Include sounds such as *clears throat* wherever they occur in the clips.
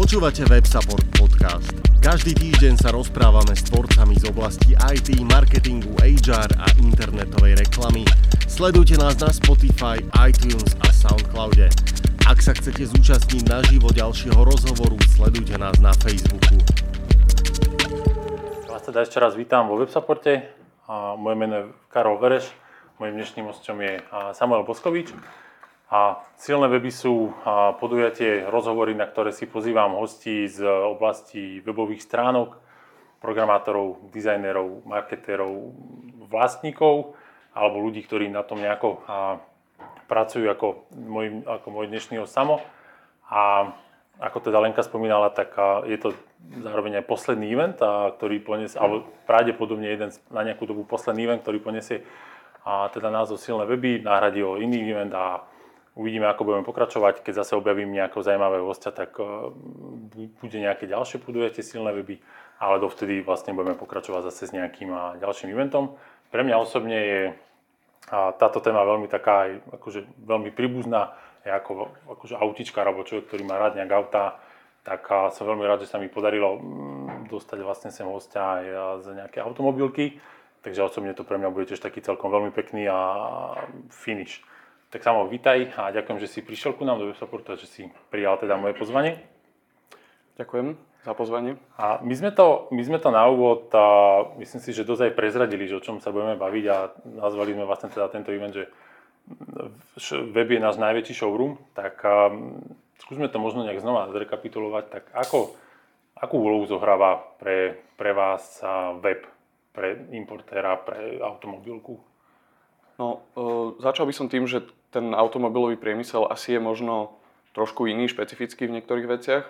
Počúvate WebSupport podcast. Každý týždeň sa rozprávame s tvorcami z oblasti IT, marketingu, HR a internetovej reklamy. Sledujte nás na Spotify, iTunes a Soundcloude. Ak sa chcete zúčastniť naživo ďalšieho rozhovoru, sledujte nás na Facebooku. Vás teda ešte raz vítam vo WebSupporte. Moje meno je Karol Vereš, mojim dnešným hostom je Samuel Boskovič. A silné weby sú podujatie, rozhovory, na ktoré si pozývam hostí z oblasti webových stránok, programátorov, dizajnerov, marketérov, vlastníkov alebo ľudí, ktorí na tom nejako pracujú ako môj, ako môj dnešný samo. A ako teda Lenka spomínala, tak je to zároveň aj posledný event, ktorý poniesie, alebo pravdepodobne jeden na nejakú dobu posledný event, ktorý poniesie a teda názov Silné weby, nahradí ho iný event a Uvidíme, ako budeme pokračovať. Keď zase objavím nejakého zaujímavého hostia, tak e, bude nejaké ďalšie podujatie silné weby, ale dovtedy vlastne budeme pokračovať zase s nejakým ďalším eventom. Pre mňa osobne je táto téma veľmi taká, akože veľmi príbuzná, je ako akože autička alebo človek, ktorý má rád nejak auta, tak som veľmi rád, že sa mi podarilo mm, dostať vlastne sem hostia aj z nejaké automobilky. Takže osobne to pre mňa bude tiež taký celkom veľmi pekný a finish. Tak samo vítaj a ďakujem, že si prišiel ku nám do WebSupportu a že si prijal teda moje pozvanie. Ďakujem za pozvanie. A my sme to, my sme to na úvod, a myslím si, že dosť aj prezradili, že o čom sa budeme baviť a nazvali sme vlastne teda tento event, že web je náš najväčší showroom, tak um, skúsme to možno nejak znova zrekapitulovať. Tak ako, akú úlohu zohráva pre, pre vás web, pre importéra, pre automobilku? No, uh, začal by som tým, že ten automobilový priemysel asi je možno trošku iný, špecifický v niektorých veciach.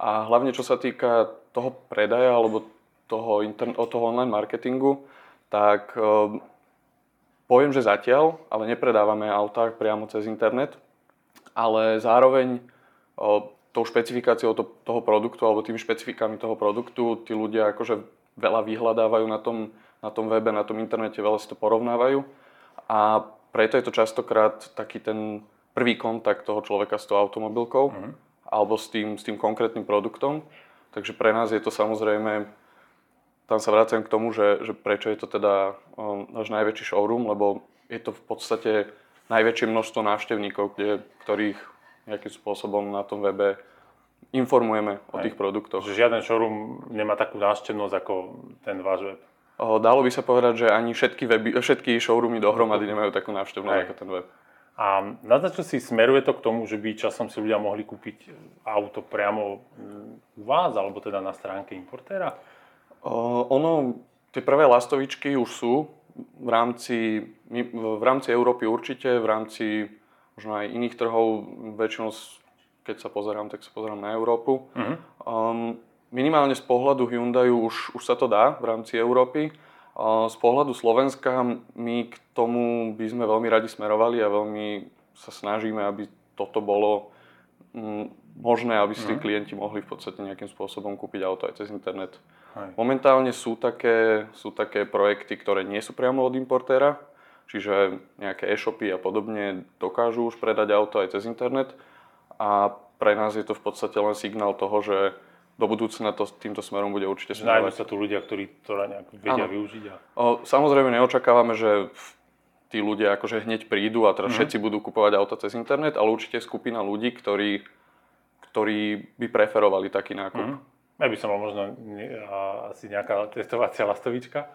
A hlavne čo sa týka toho predaja alebo toho, intern- toho online marketingu, tak e, poviem, že zatiaľ, ale nepredávame autá priamo cez internet, ale zároveň e, tou špecifikáciou to, toho produktu alebo tými špecifikami toho produktu tí ľudia akože veľa vyhľadávajú na tom, na tom webe, na tom internete, veľa si to porovnávajú. A preto je to častokrát taký ten prvý kontakt toho človeka s tou automobilkou uh-huh. alebo s tým, s tým konkrétnym produktom. Takže pre nás je to samozrejme, tam sa vraciam k tomu, že, že prečo je to teda um, náš najväčší showroom, lebo je to v podstate najväčšie množstvo návštevníkov, kde, ktorých nejakým spôsobom na tom webe informujeme Aj. o tých produktoch. Že žiaden showroom nemá takú návštevnosť ako ten váš web. Dalo by sa povedať, že ani všetky, weby, všetky showroomy dohromady nemajú takú návštevnosť ako ten web. A naznačil si, smeruje to k tomu, že by časom si ľudia mohli kúpiť auto priamo u vás, alebo teda na stránke importéra? Ono, tie prvé lastovičky už sú v rámci, v rámci Európy určite, v rámci možno aj iných trhov, väčšinou keď sa pozerám, tak sa pozerám na Európu. Uh-huh. Um, minimálne z pohľadu Hyundai už, už sa to dá v rámci Európy. Z pohľadu Slovenska my k tomu by sme veľmi radi smerovali a veľmi sa snažíme, aby toto bolo mm, možné, aby si mm. klienti mohli v podstate nejakým spôsobom kúpiť auto aj cez internet. Aj. Momentálne sú také, sú také projekty, ktoré nie sú priamo od importéra, čiže nejaké e-shopy a podobne dokážu už predať auto aj cez internet a pre nás je to v podstate len signál toho, že do budúcna to týmto smerom bude určite smerovať. Nájdú sa tu ľudia, ktorí to nejak vedia ano. využiť. A... O, samozrejme neočakávame, že tí ľudia akože hneď prídu a teraz mm. všetci budú kupovať auta cez internet, ale určite skupina ľudí, ktorí, ktorí by preferovali taký nákup. Mm. Ja by som mal možno asi nejaká testovacia lastovička.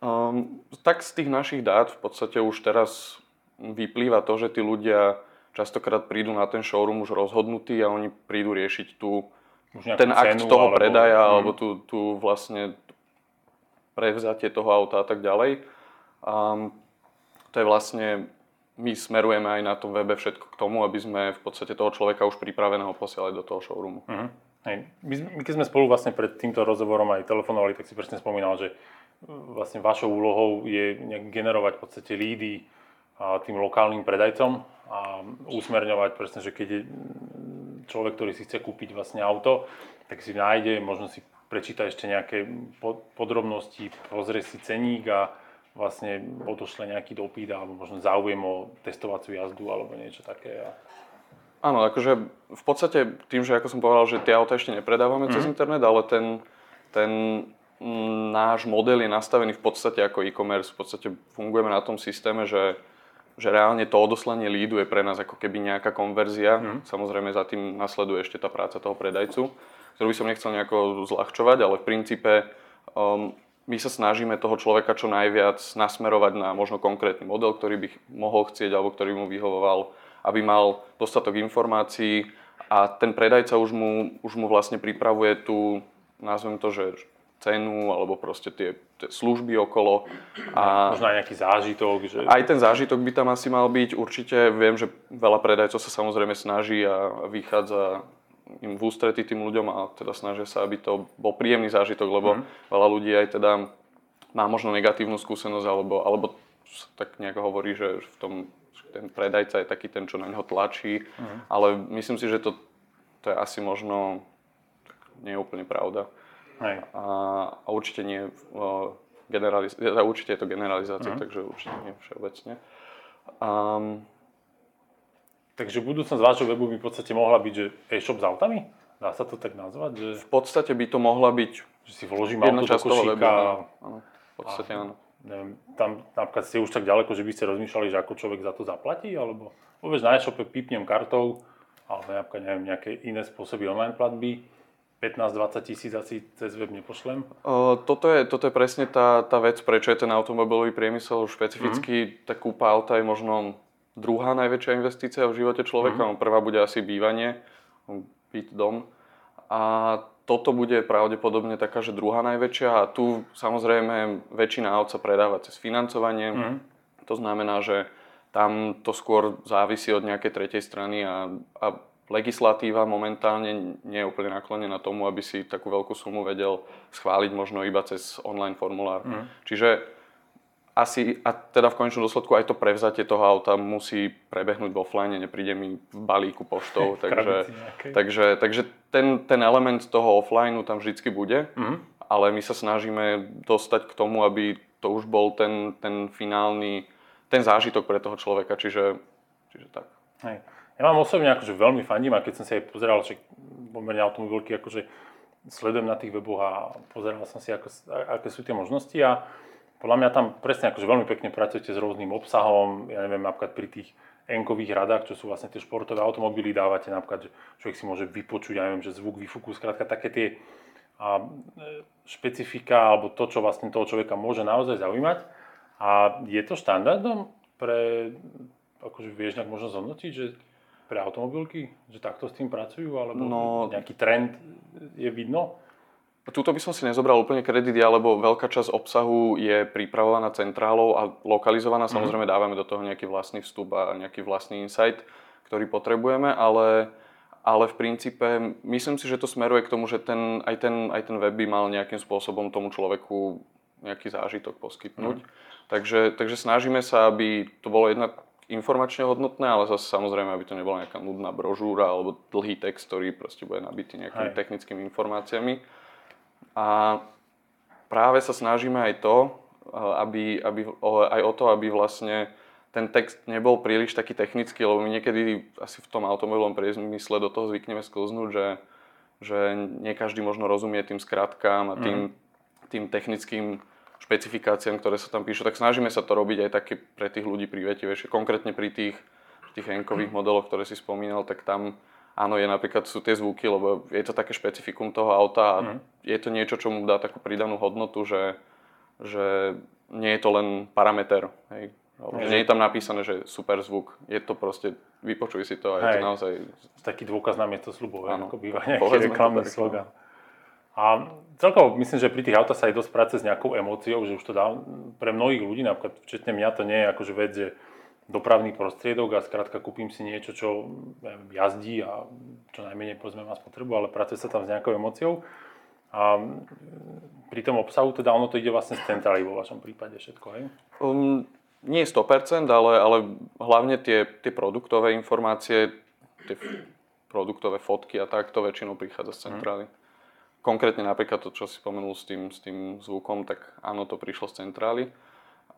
Um, tak z tých našich dát v podstate už teraz vyplýva to, že tí ľudia častokrát prídu na ten showroom už rozhodnutí a oni prídu riešiť tú ten akt toho alebo... predaja mm. alebo tú, tú vlastne prevzatie toho auta a tak ďalej. A to je vlastne, my smerujeme aj na tom webe všetko k tomu, aby sme v podstate toho človeka už pripraveného posielali do toho showroomu. Mm. Hej. My, my keď sme spolu vlastne pred týmto rozhovorom aj telefonovali, tak si presne spomínal, že vlastne vašou úlohou je generovať v podstate lídy tým lokálnym predajcom a usmerňovať presne, že keď je človek, ktorý si chce kúpiť vlastne auto, tak si nájde, možno si prečíta ešte nejaké podrobnosti, pozrie si ceník a vlastne odošle nejaký dopyt alebo možno záujem o testovaciu jazdu alebo niečo také. A Áno, akože v podstate tým, že ako som povedal, že tie auta ešte nepredávame mm. cez mhm. internet, ale ten, ten náš model je nastavený v podstate ako e-commerce. V podstate fungujeme na tom systéme, že, že reálne to odoslanie lídu je pre nás ako keby nejaká konverzia. Mm. Samozrejme za tým nasleduje ešte tá práca toho predajcu, ktorú by som nechcel nejako zľahčovať, ale v princípe um, my sa snažíme toho človeka čo najviac nasmerovať na možno konkrétny model, ktorý by mohol chcieť alebo ktorý mu vyhovoval, aby mal dostatok informácií a ten predajca už mu, už mu vlastne pripravuje tú, nazvem to, že cenu alebo proste tie, tie služby okolo. A Možno aj nejaký zážitok. Že... Aj ten zážitok by tam asi mal byť. Určite viem, že veľa predajcov sa samozrejme snaží a vychádza im v ústretí tým ľuďom a teda snažia sa, aby to bol príjemný zážitok, lebo mm. veľa ľudí aj teda má možno negatívnu skúsenosť alebo, alebo tak nejako hovorí, že v tom ten predajca je taký ten, čo na neho tlačí, mm. ale myslím si, že to, to je asi možno nie je úplne pravda. Hej. A, a určite nie generaliz- určite je to generalizácia, uh-huh. takže určite nie všeobecne. Um, takže budúcnosť vášho webu by v podstate mohla byť, že e-shop s autami? Dá sa to tak nazvať? Že... V podstate by to mohla byť že si vložím auto do košíka. Webu, áno, v podstate áno. Neviem, tam napríklad ste už tak ďaleko, že by ste rozmýšľali, že ako človek za to zaplatí, alebo vôbec na e-shope pipnem kartou, alebo napríklad neviem, nejaké iné spôsoby online platby 15-20 tisíc asi cez web nepošlem? Uh, toto, je, toto je presne tá, tá vec, prečo je ten automobilový priemysel špecificky. Mm-hmm. Tá kúpa auta je možno druhá najväčšia investícia v živote človeka. Mm-hmm. Prvá bude asi bývanie, byt, dom. A toto bude pravdepodobne taká, že druhá najväčšia. A tu samozrejme väčšina aut sa predáva cez financovanie. Mm-hmm. To znamená, že tam to skôr závisí od nejakej tretej strany a, a legislatíva momentálne nie je úplne naklonená tomu, aby si takú veľkú sumu vedel schváliť možno iba cez online formulár. Mm. Čiže asi, a teda v konečnom dôsledku aj to prevzatie toho auta musí prebehnúť v offline, nepríde mi v balíku poštou, *laughs* takže, takže, takže ten, ten element toho offline tam vždycky bude, mm. ale my sa snažíme dostať k tomu, aby to už bol ten, ten finálny, ten zážitok pre toho človeka, čiže, čiže tak. Hej. Ja mám osobne akože veľmi fandím a keď som si aj pozeral, že pomerne automobilky, akože sledujem na tých weboch a pozeral som si, ako, aké sú tie možnosti a podľa mňa tam presne akože veľmi pekne pracujete s rôznym obsahom, ja neviem, napríklad pri tých enkových radách, čo sú vlastne tie športové automobily, dávate napríklad, že človek si môže vypočuť, ja neviem, že zvuk výfuku, skrátka také tie a, špecifika alebo to, čo vlastne toho človeka môže naozaj zaujímať. A je to štandardom pre, akože vieš nejak možno zhodnotiť, že pre automobilky? Že takto s tým pracujú? Alebo no, nejaký trend je vidno? Tuto by som si nezobral úplne kredit, lebo veľká časť obsahu je pripravovaná centrálou a lokalizovaná. Mm-hmm. Samozrejme dávame do toho nejaký vlastný vstup a nejaký vlastný insight, ktorý potrebujeme, ale, ale v princípe myslím si, že to smeruje k tomu, že ten, aj, ten, aj ten web by mal nejakým spôsobom tomu človeku nejaký zážitok poskytnúť. Mm. Takže, takže snažíme sa, aby to bolo jedna informačne hodnotné, ale zase samozrejme, aby to nebola nejaká nudná brožúra alebo dlhý text, ktorý proste bude nabitý nejakými Hej. technickými informáciami. A práve sa snažíme aj to, eh, aby, aby, aj o to, aby vlastne ten text nebol príliš taký technický, lebo my niekedy asi v tom automobilovom priemysle do toho zvykneme sklznúť, že, že nie každý možno rozumie tým skratkám a tým, mm. tým technickým špecifikáciám, ktoré sa tam píšu, tak snažíme sa to robiť aj také pre tých ľudí prívetivejšie. Konkrétne pri tých, tých enkových modeloch, ktoré si spomínal, tak tam áno, je napríklad sú tie zvuky, lebo je to také špecifikum toho auta a mm. je to niečo, čo mu dá takú pridanú hodnotu, že, že nie je to len parameter. Hej. Mm. Nie je tam napísané, že super zvuk. Je to proste, vypočuj si to a je Hej. to naozaj... Taký dôkaz na miesto slubov, ako býva nejaký reklamný slogan. A celkovo myslím, že pri tých autách sa aj dosť práce s nejakou emóciou, že už to dá pre mnohých ľudí, napríklad včetne mňa, to nie je akože vec, že dopravný prostriedok a skrátka kúpim si niečo, čo jazdí a čo najmenej povedzme má spotrebu, ale pracuje sa tam s nejakou emóciou. A pri tom obsahu teda ono to ide vlastne z centrály vo vašom prípade všetko, hej? Um, nie 100%, ale, ale hlavne tie, tie produktové informácie, tie produktové fotky a tak, to väčšinou prichádza z centrály. Mm. Konkrétne napríklad to, čo si spomenul s tým, s tým zvukom, tak áno, to prišlo z centrály.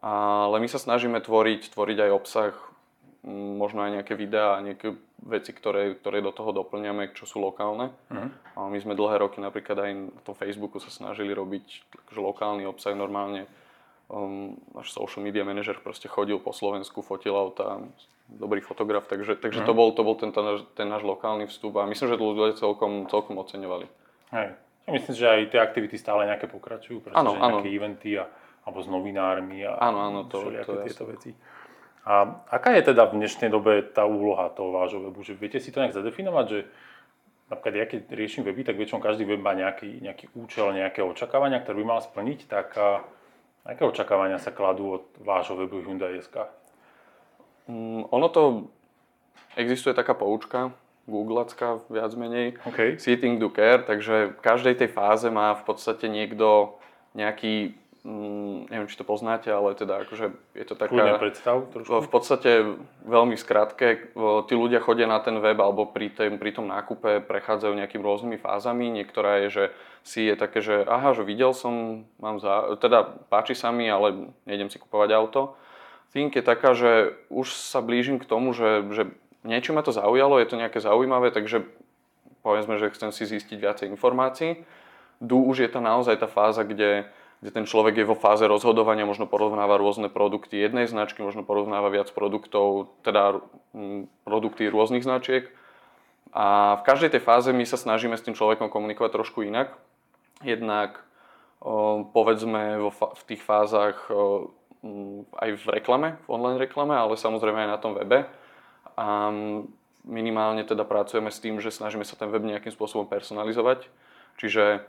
Ale my sa snažíme tvoriť, tvoriť aj obsah mm, možno aj nejaké videá nejaké veci, ktoré, ktoré do toho doplňame, čo sú lokálne. Uh-huh. A my sme dlhé roky napríklad aj na tom Facebooku sa snažili robiť akože lokálny obsah normálne. Um, náš social media manažer proste chodil po Slovensku, fotil auta, dobrý fotograf, takže, takže uh-huh. to bol, to bol ten, ten, ten náš lokálny vstup a myslím, že to ľudia celkom, celkom oceňovali. Hej. Ja myslím, že aj tie aktivity stále nejaké pokračujú, pretože ano, nejaké ano. eventy a, alebo s novinármi a ano, ano, to, to tieto veci. A aká je teda v dnešnej dobe tá úloha toho vášho webu? Že viete si to nejak zadefinovať, že napríklad ja keď riešim weby, tak väčšinou každý web má nejaký, nejaký účel, nejaké očakávania, ktoré by mal splniť, tak a, aké očakávania sa kladú od vášho webu Hyundai.sk? Mm, ono to, existuje taká poučka, googlacká viac menej, okay. Sitting do care, takže v každej tej fáze má v podstate niekto nejaký Mm, neviem, či to poznáte, ale teda akože je to taká... predstav trošku. V podstate veľmi skrátke, tí ľudia chodia na ten web alebo pri, tém, pri tom nákupe prechádzajú nejakými rôznymi fázami. Niektorá je, že si je také, že aha, že videl som, mám za, teda páči sa mi, ale nejdem si kupovať auto. Think je taká, že už sa blížim k tomu, že, že niečo ma to zaujalo, je to nejaké zaujímavé, takže povedzme, že chcem si zistiť viacej informácií. Du už je to naozaj tá fáza, kde kde ten človek je vo fáze rozhodovania, možno porovnáva rôzne produkty jednej značky, možno porovnáva viac produktov, teda produkty rôznych značiek. A v každej tej fáze my sa snažíme s tým človekom komunikovať trošku inak. Jednak povedzme v tých fázach aj v reklame, v online reklame, ale samozrejme aj na tom webe. A minimálne teda pracujeme s tým, že snažíme sa ten web nejakým spôsobom personalizovať. Čiže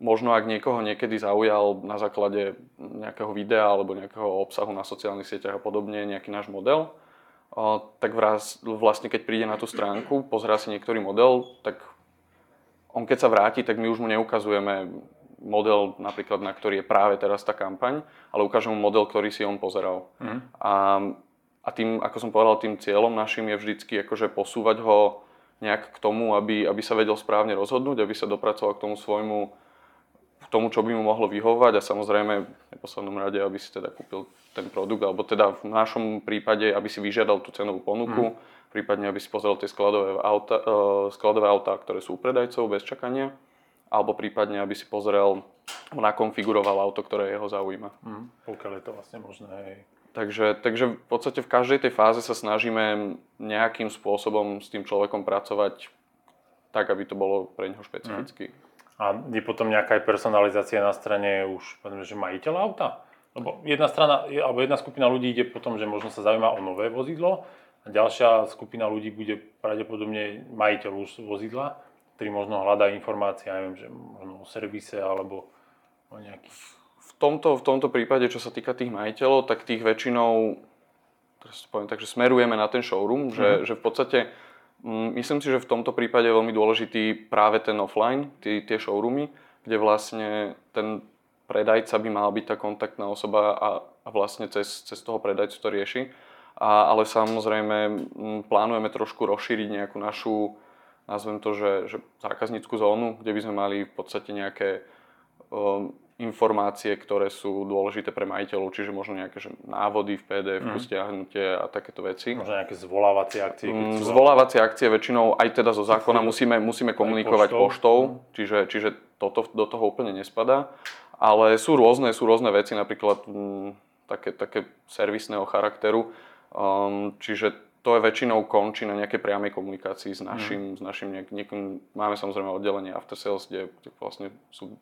možno ak niekoho niekedy zaujal na základe nejakého videa alebo nejakého obsahu na sociálnych sieťach a podobne nejaký náš model, tak vraz, vlastne keď príde na tú stránku, pozrá si niektorý model, tak on keď sa vráti, tak my už mu neukazujeme model napríklad, na ktorý je práve teraz tá kampaň, ale ukážeme mu model, ktorý si on pozeral. Mm. A, a tým, ako som povedal, tým cieľom našim je vždycky akože posúvať ho nejak k tomu, aby, aby sa vedel správne rozhodnúť, aby sa dopracoval k tomu svojmu tomu, čo by mu mohlo vyhovovať a samozrejme v neposlednom rade, aby si teda kúpil ten produkt, alebo teda v našom prípade, aby si vyžiadal tú cenovú ponuku, mm. prípadne aby si pozrel tie skladové auta, uh, skladové autá, ktoré sú u predajcov bez čakania, alebo prípadne, aby si pozrel, nakonfiguroval auto, ktoré jeho zaujíma. Mm. Pokiaľ je to vlastne možné. Hej. Takže, takže v podstate v každej tej fáze sa snažíme nejakým spôsobom s tým človekom pracovať tak, aby to bolo pre neho špecificky. Mm. A je potom nejaká personalizácia na strane už, povedzme, že majiteľa auta? Lebo jedna strana, alebo jedna skupina ľudí ide potom, že možno sa zaujíma o nové vozidlo a ďalšia skupina ľudí bude pravdepodobne majiteľ už vozidla, ktorý možno hľadá informácie, neviem, že možno o servise alebo o nejakých... V tomto, v tomto prípade, čo sa týka tých majiteľov, tak tých väčšinou, teraz poviem tak, že smerujeme na ten showroom, že, že v podstate Mm, myslím si, že v tomto prípade je veľmi dôležitý práve ten offline, tie, tie showroomy, kde vlastne ten predajca by mal byť tá kontaktná osoba a, a vlastne cez, cez toho predajcu to rieši. A, ale samozrejme mm, plánujeme trošku rozšíriť nejakú našu, nazvem to, že, že zákazníckú zónu, kde by sme mali v podstate nejaké um, informácie, ktoré sú dôležité pre majiteľov, čiže možno nejaké že návody v pdf mm. stiahnutie a takéto veci. Možno nejaké zvolávacie akcie? Mm, zvolávacie akcie väčšinou aj teda zo zákona musíme, musíme komunikovať poštou, poštou mm. čiže, čiže toto do toho úplne nespadá. Ale sú rôzne, sú rôzne veci, napríklad m, mm, také, také servisného charakteru, um, čiže to je väčšinou končí na nejakej priamej komunikácii s našim, mm. s našim nejak, niekým, máme samozrejme oddelenie after sales, kde vlastne sú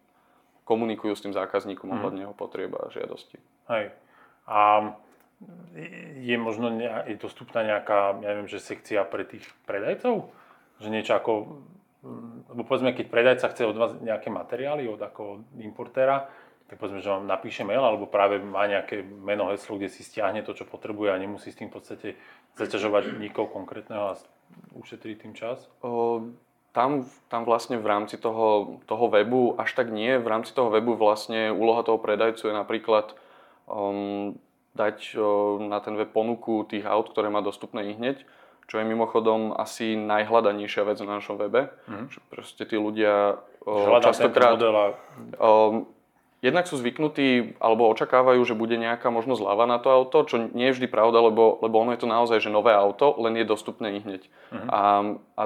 komunikujú s tým zákazníkom mhm. ohľadne jeho potrieb a žiadosti. Hej. A je možno je dostupná nejaká, ja neviem, že sekcia pre tých predajcov? Že niečo ako, mm, lebo povedzme, keď predajca chce od vás nejaké materiály od ako importéra, tak povedzme, že vám napíše mail, alebo práve má nejaké meno, heslo, kde si stiahne to, čo potrebuje a nemusí s tým v podstate zaťažovať nikoho konkrétneho a ušetriť tým čas? O, tam, tam vlastne v rámci toho, toho webu až tak nie. V rámci toho webu vlastne úloha toho predajcu je napríklad um, dať um, na ten web ponuku tých aut, ktoré má dostupné i hneď, čo je mimochodom asi najhľadanejšia vec na našom webe. Mm. Že proste tí ľudia um, častokrát... A... Um, jednak sú zvyknutí alebo očakávajú, že bude nejaká možnosť zľava na to auto, čo nie je vždy pravda, lebo, lebo ono je to naozaj že nové auto, len je dostupné i hneď. Uh-huh. A, a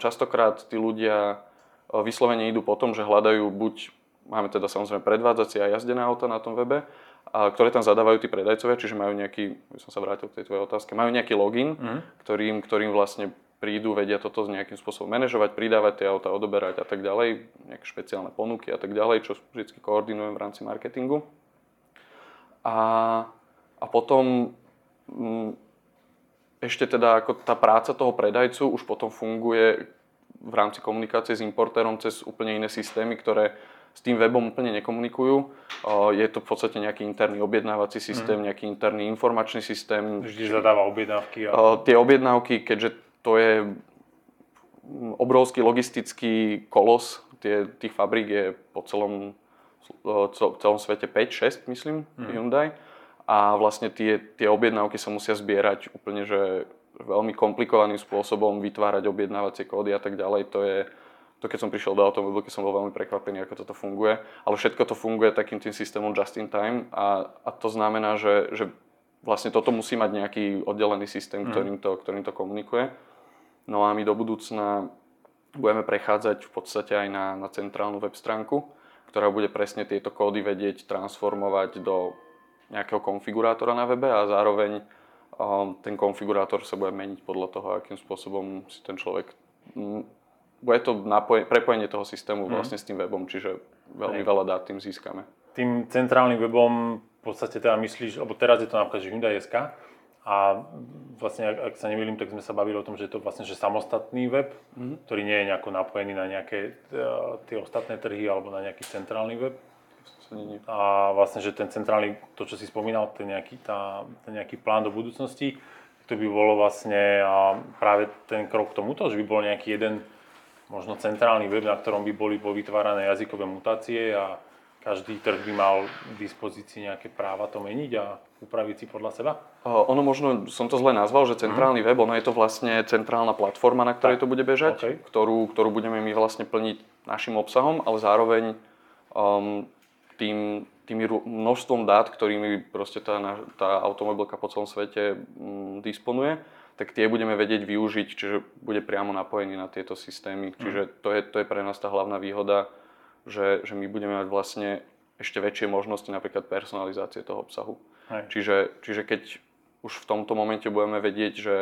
častokrát tí ľudia vyslovene idú po tom, že hľadajú buď, máme teda samozrejme predvádzacie a jazdené auta na tom webe, a ktoré tam zadávajú tí predajcovia, čiže majú nejaký, by som sa vrátil k tej tvojej otázke, majú nejaký login, uh-huh. ktorým, ktorým vlastne prídu, vedia toto nejakým spôsobom manažovať, pridávať tie auta, odoberať a tak ďalej, nejaké špeciálne ponuky a tak ďalej, čo vždy koordinujem v rámci marketingu. A, a potom m, mm, ešte teda ako tá práca toho predajcu už potom funguje v rámci komunikácie s importérom cez úplne iné systémy, ktoré s tým webom úplne nekomunikujú. Je to v podstate nejaký interný objednávací systém, mm. nejaký interný informačný systém. Vždy zadáva objednávky. A... Tie objednávky, keďže to je obrovský logistický kolos. Tie, tých fabrík je po celom, celom svete 5-6, myslím, mm. Hyundai. A vlastne tie, tie objednávky sa musia zbierať úplne, že veľmi komplikovaným spôsobom, vytvárať objednávacie kódy a tak ďalej. To je, to keď som prišiel do automobilky, som bol veľmi prekvapený, ako toto funguje. Ale všetko to funguje takým tým systémom just in time a, a to znamená, že, že vlastne toto musí mať nejaký oddelený systém, mm. ktorým, to, ktorým to komunikuje. No a my do budúcna budeme prechádzať v podstate aj na, na centrálnu web stránku, ktorá bude presne tieto kódy vedieť transformovať do nejakého konfigurátora na webe a zároveň um, ten konfigurátor sa bude meniť podľa toho, akým spôsobom si ten človek... Bude to napoje, prepojenie toho systému mm. vlastne s tým webom, čiže veľmi veľa dát tým získame. Tým centrálnym webom v podstate teda myslíš, lebo teraz je to napríklad Hyundai.sk, a vlastne, ak, ak sa nemýlim, tak sme sa bavili o tom, že je to vlastne že samostatný web, mm-hmm. ktorý nie je nejako napojený na nejaké uh, tie ostatné trhy alebo na nejaký centrálny web. A vlastne, že ten centrálny, to čo si spomínal, ten nejaký, tá, ten nejaký plán do budúcnosti, to by bolo vlastne práve ten krok k tomuto, že by bol nejaký jeden možno centrálny web, na ktorom by boli povytvárané jazykové mutácie a každý trh by mal k dispozícii nejaké práva to meniť a upraviť si podľa seba? Ono možno, som to zle nazval, že centrálny mm. web, ono je to vlastne centrálna platforma, na ktorej tak. to bude bežať, okay. ktorú, ktorú budeme my vlastne plniť našim obsahom, ale zároveň um, tým, tými množstvom dát, ktorými proste tá, tá automobilka po celom svete um, disponuje, tak tie budeme vedieť využiť, čiže bude priamo napojený na tieto systémy. Mm. Čiže to je, to je pre nás tá hlavná výhoda, že, že my budeme mať vlastne ešte väčšie možnosti napríklad personalizácie toho obsahu. Čiže, čiže keď už v tomto momente budeme vedieť, že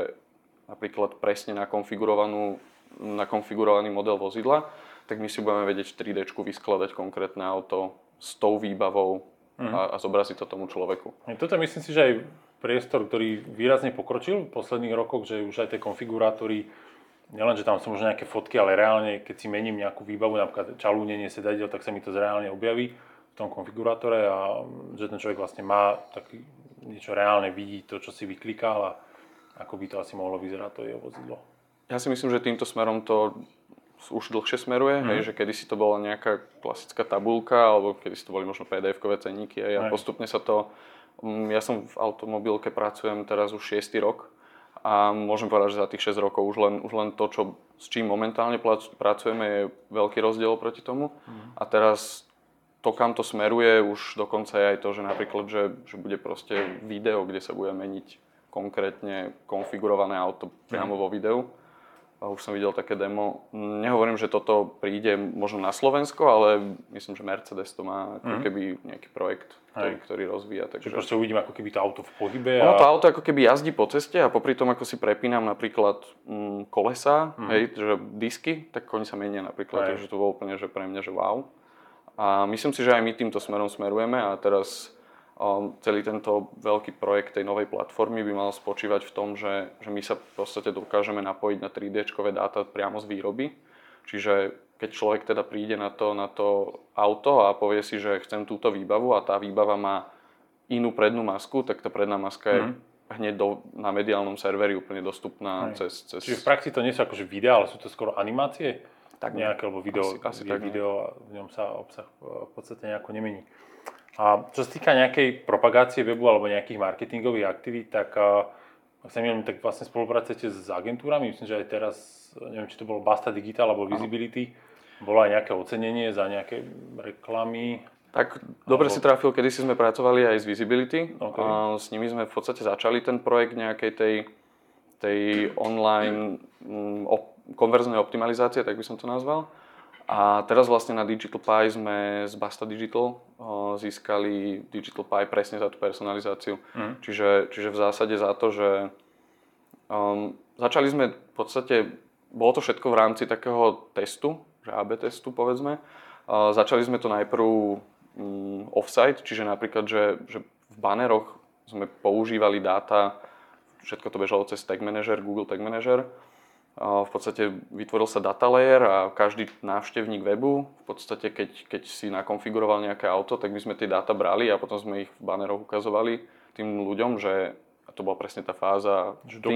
napríklad presne na, konfigurovanú, na konfigurovaný model vozidla, tak my si budeme vedieť v 3D vyskladať konkrétne auto s tou výbavou mm. a, a zobraziť to tomu človeku. Toto myslím si, že aj priestor, ktorý výrazne pokročil v posledných rokoch, že už aj tie konfigurátory nielen, že tam sú možno nejaké fotky, ale reálne, keď si mením nejakú výbavu, napríklad čalúnenie sedadiel, tak sa mi to reálne objaví v tom konfigurátore a že ten človek vlastne má taký niečo reálne, vidí to, čo si vyklikal a ako by to asi mohlo vyzerať to jeho vozidlo. Ja si myslím, že týmto smerom to už dlhšie smeruje, mm. hej, že kedysi to bola nejaká klasická tabulka, alebo kedysi to boli možno PDF-kové cenníky a postupne sa to... Mm, ja som v automobilke pracujem teraz už 6. rok a môžem povedať, že za tých 6 rokov už len, už len to, čo, s čím momentálne pracujeme, je veľký rozdiel proti tomu. Mm. A teraz to, kam to smeruje, už dokonca je aj to, že napríklad, že, že bude proste video, kde sa bude meniť konkrétne konfigurované auto priamo mm. vo videu už som videl také demo. Nehovorím, že toto príde možno na Slovensko, ale myslím, že Mercedes to má ako mm. keby nejaký projekt, ktorý, ktorý rozvíja. Takže... Čiže proste uvidím ako keby to auto v pohybe. A... Ono to auto ako keby jazdí po ceste a popri tom, ako si prepínam napríklad mm, kolesa, mm. hej, že disky, tak oni sa menia napríklad, hej. takže to bolo úplne že pre mňa, že wow. A myslím si, že aj my týmto smerom smerujeme a teraz celý tento veľký projekt tej novej platformy by mal spočívať v tom, že, že my sa v podstate dokážeme napojiť na 3D dáta priamo z výroby. Čiže keď človek teda príde na to, na to auto a povie si, že chcem túto výbavu a tá výbava má inú prednú masku, tak tá predná maska je mm. hneď do, na mediálnom serveri úplne dostupná cez, cez... Čiže v praxi to nie sú akože videá, ale sú to skoro animácie? Tak nejaké, alebo video, asi, asi tak video a v ňom sa obsah v podstate nejako nemení. A čo sa týka nejakej propagácie webu alebo nejakých marketingových aktivít, tak ak sa neviem, tak vlastne spolupracujete s agentúrami. Myslím, že aj teraz, neviem, či to bolo Basta Digital alebo Visibility, bolo aj nejaké ocenenie za nejaké reklamy. Tak dobre si trafil, kedy si sme pracovali aj s Visibility. Okay. A s nimi sme v podstate začali ten projekt nejakej tej, tej online mm, op- konverznej optimalizácie, tak by som to nazval. A teraz vlastne na Digital Pie sme z Basta Digital o, získali Digital Pie presne za tú personalizáciu. Mhm. Čiže, čiže v zásade za to, že um, začali sme v podstate, bolo to všetko v rámci takého testu, že AB testu povedzme. Uh, začali sme to najprv um, offsite, čiže napríklad, že, že v baneroch sme používali dáta, všetko to bežalo cez Tag Manager, Google Tag Manager v podstate vytvoril sa data layer a každý návštevník webu, v podstate keď, keď si nakonfiguroval nejaké auto, tak my sme tie dáta brali a potom sme ich v banneroch ukazovali tým ľuďom, že a to bola presne tá fáza že, do,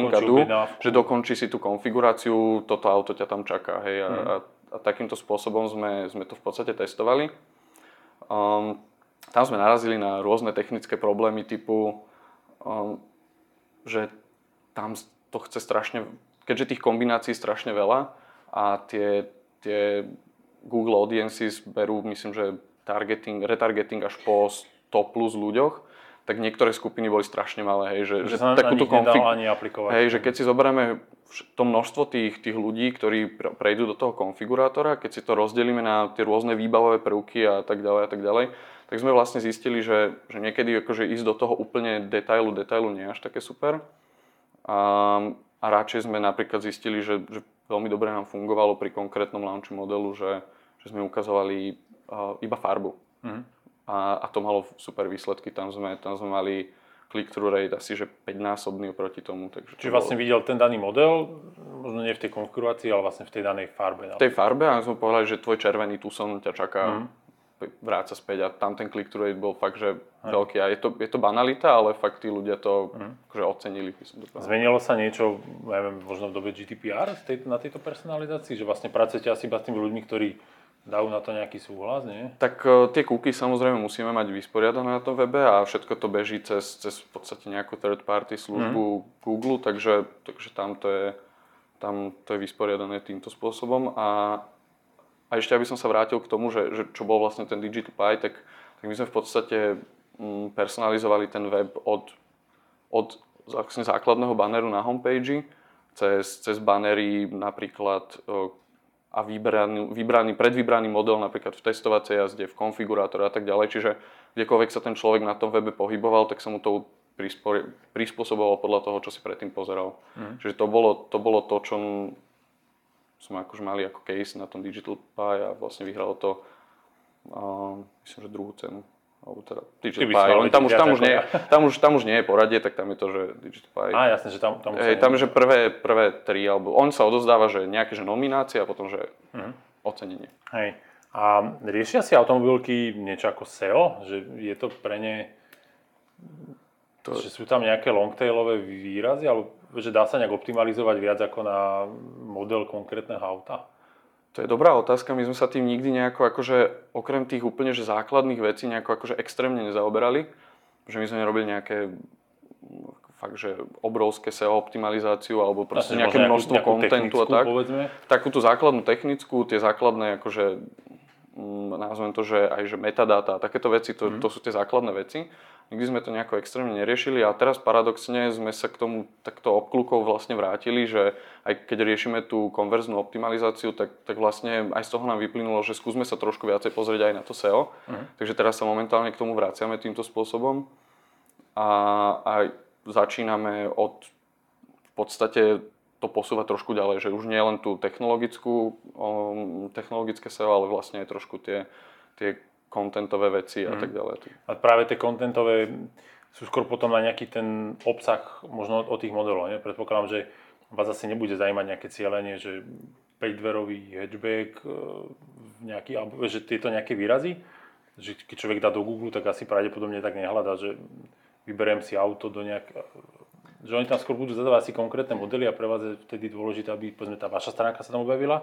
že dokončí si tú konfiguráciu, toto auto ťa tam čaká. Hej, a, mm. a, a takýmto spôsobom sme, sme to v podstate testovali. Um, tam sme narazili na rôzne technické problémy typu, um, že tam to chce strašne keďže tých kombinácií strašne veľa a tie, tie Google Audiences berú, myslím, že targeting, retargeting až po 100 plus ľuďoch, tak niektoré skupiny boli strašne malé, hej, že, že, že takúto konfig... ani aplikovať. Hej, že keď si zoberieme to množstvo tých, tých ľudí, ktorí prejdú do toho konfigurátora, keď si to rozdelíme na tie rôzne výbavové prvky a tak ďalej a tak ďalej, tak sme vlastne zistili, že, že niekedy akože ísť do toho úplne detailu, detailu nie je až také super. A, a radšej sme napríklad zistili, že, že veľmi dobre nám fungovalo pri konkrétnom launchu modelu, že, že sme ukazovali uh, iba farbu. Mm. A, a to malo super výsledky. Tam sme, tam sme mali click-through rate asi že 5-násobný oproti tomu. Takže Čiže vlastne bolo... videl ten daný model, možno nie v tej konfigurácii, ale vlastne v tej danej farbe. V tej farbe a sme povedali, že tvoj červený tucson ťa čaká mm vráca späť a tam ten click through rate bol fakt, že Aj. veľký. A je to, je to banalita, ale fakt tí ľudia to mm. akože ocenili. Som to Zmenilo sa niečo, neviem, možno v dobe GDPR tej, na tejto personalizácii? Že vlastne pracujete asi iba s tými ľuďmi, ktorí dajú na to nejaký súhlas, nie? Tak uh, tie cookie samozrejme musíme mať vysporiadané na tom webe a všetko to beží cez, cez v podstate nejakú third party službu mm. Google, takže, takže tam to je tam to je vysporiadané týmto spôsobom a a ešte aby som sa vrátil k tomu, že, že čo bol vlastne ten Digital Pie, tak, tak my sme v podstate mm, personalizovali ten web od, od vlastne základného banneru na homepage cez, cez bannery napríklad a vybraný, vybraný, predvybraný model napríklad v testovacej jazde, v konfigurátore a tak ďalej. Čiže kdekoľvek sa ten človek na tom webe pohyboval, tak sa mu to prispôsobovalo podľa toho, čo si predtým pozeral. Mm. Čiže to bolo, to bolo to, čo sme akože mali ako case na tom Digital Pie a vlastne vyhralo to, uh, myslím, že druhú cenu. Alebo teda Digital Pie. Tam už, tam, už nie, *laughs* tam, už, tam už nie je poradie, tak tam je to, že Digital Pie. Á, jasne, že tam, tam, Hej, tam je, že prvé, prvé tri, alebo on sa odozdáva, že nejaké že nominácie a potom, že uh-huh. ocenenie. Hej. A riešia si automobilky niečo ako SEO? Že je to pre ne... To... Že sú tam nejaké longtailové výrazy? Alebo že dá sa nejak optimalizovať viac ako na model konkrétneho auta? To je dobrá otázka. My sme sa tým nikdy nejako, akože, okrem tých úplne že základných vecí, nejako akože extrémne nezaoberali. Že my sme nerobili nejaké fakt, že obrovské SEO optimalizáciu alebo proste nejaké množstvo nejakú, kontentu a tak. Povedzme. Takúto základnú technickú, tie základné akože nazvem to, že aj že metadata a takéto veci, to, mm. to sú tie základné veci. Nikdy sme to nejako extrémne neriešili a teraz paradoxne sme sa k tomu takto obklukov vlastne vrátili, že aj keď riešime tú konverznú optimalizáciu, tak, tak vlastne aj z toho nám vyplynulo, že skúsme sa trošku viacej pozrieť aj na to SEO. Mhm. Takže teraz sa momentálne k tomu vraciame týmto spôsobom a, a začíname od v podstate to posúvať trošku ďalej, že už nie len tú technologickú, um, technologické SEO, ale vlastne aj trošku tie, tie kontentové veci a mm. tak ďalej. A práve tie kontentové sú skôr potom na nejaký ten obsah možno o tých modeloch. Ne? Predpokladám, že vás asi nebude zaujímať nejaké cieľenie, že 5-dverový hatchback, e, nejaký, že tieto nejaké výrazy, že keď človek dá do Google, tak asi pravdepodobne tak nehľadá, že vyberiem si auto do nejak... Že oni tam skôr budú zadávať asi konkrétne modely a pre vás je vtedy dôležité, aby povedzme, tá vaša stránka sa tam objavila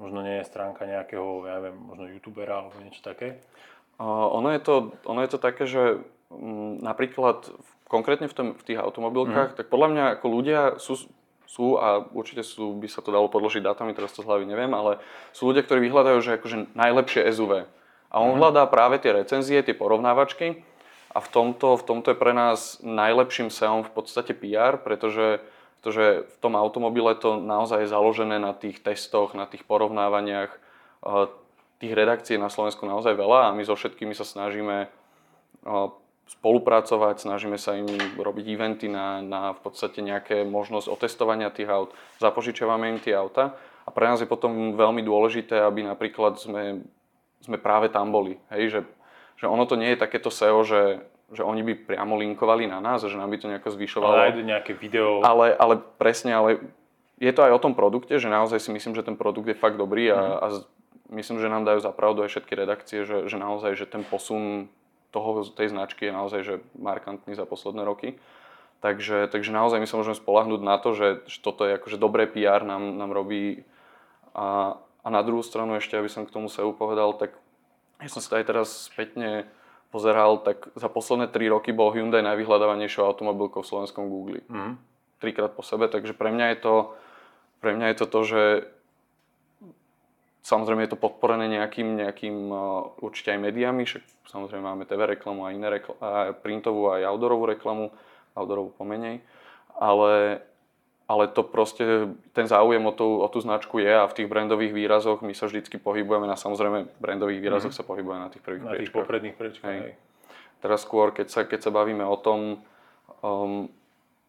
možno nie je stránka nejakého, ja neviem, možno youtubera alebo niečo také? Ono, je to, ono je to také, že m, napríklad konkrétne v, tom, v tých automobilkách, mm. tak podľa mňa ako ľudia sú, sú a určite sú, by sa to dalo podložiť dátami, teraz to z hlavy neviem, ale sú ľudia, ktorí vyhľadajú, že akože najlepšie SUV. A on hľadá práve tie recenzie, tie porovnávačky a v tomto, v tomto je pre nás najlepším SEO v podstate PR, pretože, pretože v tom automobile to naozaj je založené na tých testoch, na tých porovnávaniach. Tých redakcií na Slovensku naozaj veľa a my so všetkými sa snažíme spolupracovať, snažíme sa im robiť eventy na, na v podstate nejaké možnosť otestovania tých aut, zapožičiavame im tie auta a pre nás je potom veľmi dôležité, aby napríklad sme, sme práve tam boli, hej, že že ono to nie je takéto SEO, že, že oni by priamo linkovali na nás že nám by to nejako zvyšovalo. Ale nájdu nejaké video. Ale, ale presne, ale je to aj o tom produkte, že naozaj si myslím, že ten produkt je fakt dobrý a, mm-hmm. a myslím, že nám dajú zapravdu aj všetky redakcie, že, že naozaj, že ten posun toho, tej značky je naozaj že markantný za posledné roky. Takže, takže naozaj my sa môžeme spolahnúť na to, že, že toto je akože dobré PR nám, nám robí. A, a na druhú stranu ešte, aby som k tomu SEO povedal, tak ja som to aj teraz spätne pozeral, tak za posledné 3 roky bol Hyundai najvyhľadávanejšou automobilkou v slovenskom Google. Mm. Trikrát po sebe, takže pre mňa je to, pre mňa je to to, že samozrejme je to podporené nejakým, nejakým určite aj médiami, však samozrejme máme TV reklamu a iné rekl- a printovú aj outdoorovú reklamu, outdoorovú pomenej, ale ale to proste, ten záujem o tú, o tú značku je a v tých brandových výrazoch my sa vždycky pohybujeme na, samozrejme, brandových výrazoch mm-hmm. sa pohybujeme na tých prvých Na tých popredných priečkách, hej. Teraz skôr, keď sa, keď sa bavíme o tom, um,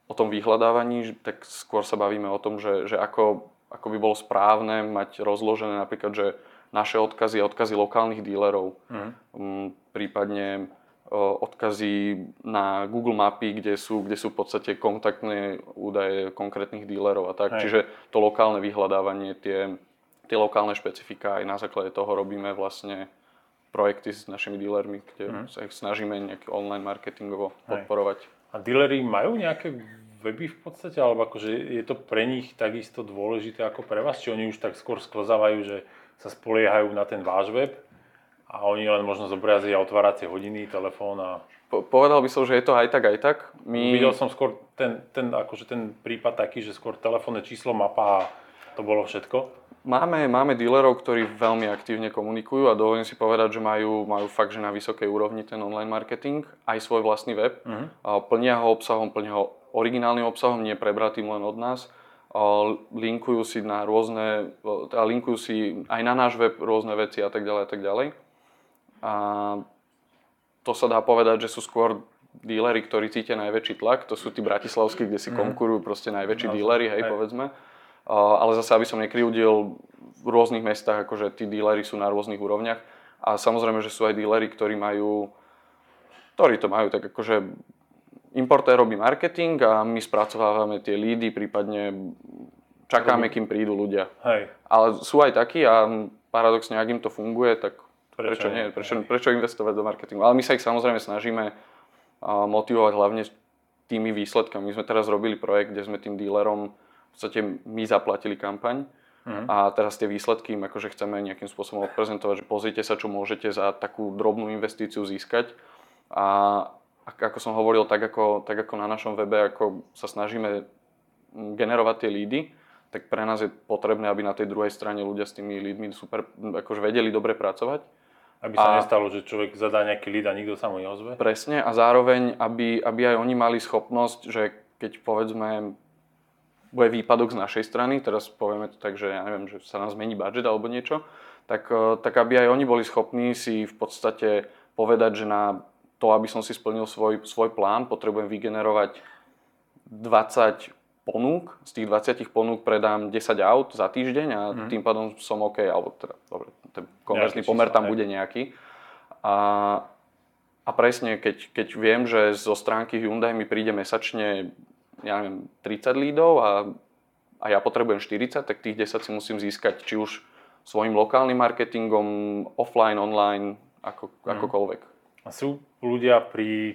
o tom vyhľadávaní, tak skôr sa bavíme o tom, že, že ako, ako by bolo správne mať rozložené napríklad, že naše odkazy a odkazy lokálnych dílerov, mm-hmm. um, prípadne odkazy na Google mapy, kde sú, kde sú v podstate kontaktné údaje konkrétnych dílerov a tak. Hej. Čiže to lokálne vyhľadávanie, tie, tie lokálne špecifika, aj na základe toho robíme vlastne projekty s našimi dílermi, kde mm. sa ich snažíme nejak online marketingovo podporovať. Hej. A dílery majú nejaké weby v podstate, alebo akože je to pre nich takisto dôležité ako pre vás? Či oni už tak skôr sklzávajú, že sa spoliehajú na ten váš web? A oni len možno zobrazia otváracie hodiny, telefón a... Po, povedal by som, že je to aj tak, aj tak. My... Videl som skôr ten, ten, akože ten prípad taký, že skôr telefónne číslo, mapa a to bolo všetko. Máme, máme dílerov, ktorí veľmi aktívne komunikujú a dovolím si povedať, že majú, majú fakt, že na vysokej úrovni ten online marketing, aj svoj vlastný web. Uh-huh. Plnia ho obsahom, plnia ho originálnym obsahom, nie prebratým len od nás. Linkujú si na rôzne, linkujú si aj na náš web rôzne veci a tak ďalej a tak ďalej. A to sa dá povedať, že sú skôr dílery, ktorí cítia najväčší tlak. To sú tí bratislavskí, kde si mm. konkurujú proste najväčší no, dílery, hej, hej, povedzme. Ale zase, aby som nekryudil, v rôznych mestách akože tí dílery sú na rôznych úrovniach. A samozrejme, že sú aj dílery, ktorí majú, ktorí to majú tak akože importér robí marketing a my spracovávame tie lídy, prípadne čakáme, kým prídu ľudia. Hej. Ale sú aj takí a paradoxne, ak im to funguje, tak Prečo, prečo nie? Prečo, prečo investovať do marketingu? Ale my sa ich samozrejme snažíme motivovať hlavne tými výsledkami. My sme teraz robili projekt, kde sme tým dílerom v podstate my zaplatili kampaň uh-huh. a teraz tie výsledky im akože chceme nejakým spôsobom odprezentovať, že pozrite sa, čo môžete za takú drobnú investíciu získať. A ako som hovoril, tak ako, tak ako na našom webe, ako sa snažíme generovať tie lídy, tak pre nás je potrebné, aby na tej druhej strane ľudia s tými lídmi super, akože vedeli dobre pracovať aby sa a, nestalo, že človek zadá nejaký lead a nikto sa mu neozve? Presne a zároveň, aby, aby aj oni mali schopnosť, že keď povedzme bude výpadok z našej strany, teraz povieme to tak, že ja neviem, že sa nám zmení budget alebo niečo, tak, e, tak aby aj oni boli schopní si v podstate povedať, že na to, aby som si splnil svoj, svoj plán, potrebujem vygenerovať 20 ponúk, z tých 20 ponúk predám 10 aut za týždeň a mm. tým pádom som OK, alebo teda, dobre, ten konverzný pomer tam bude nejaký. A, a presne, keď, keď viem, že zo stránky Hyundai mi príde mesačne, ja neviem, 30 lídov a, a ja potrebujem 40, tak tých 10 si musím získať či už svojim lokálnym marketingom, offline, online, ako, mm. akokoľvek. A sú ľudia pri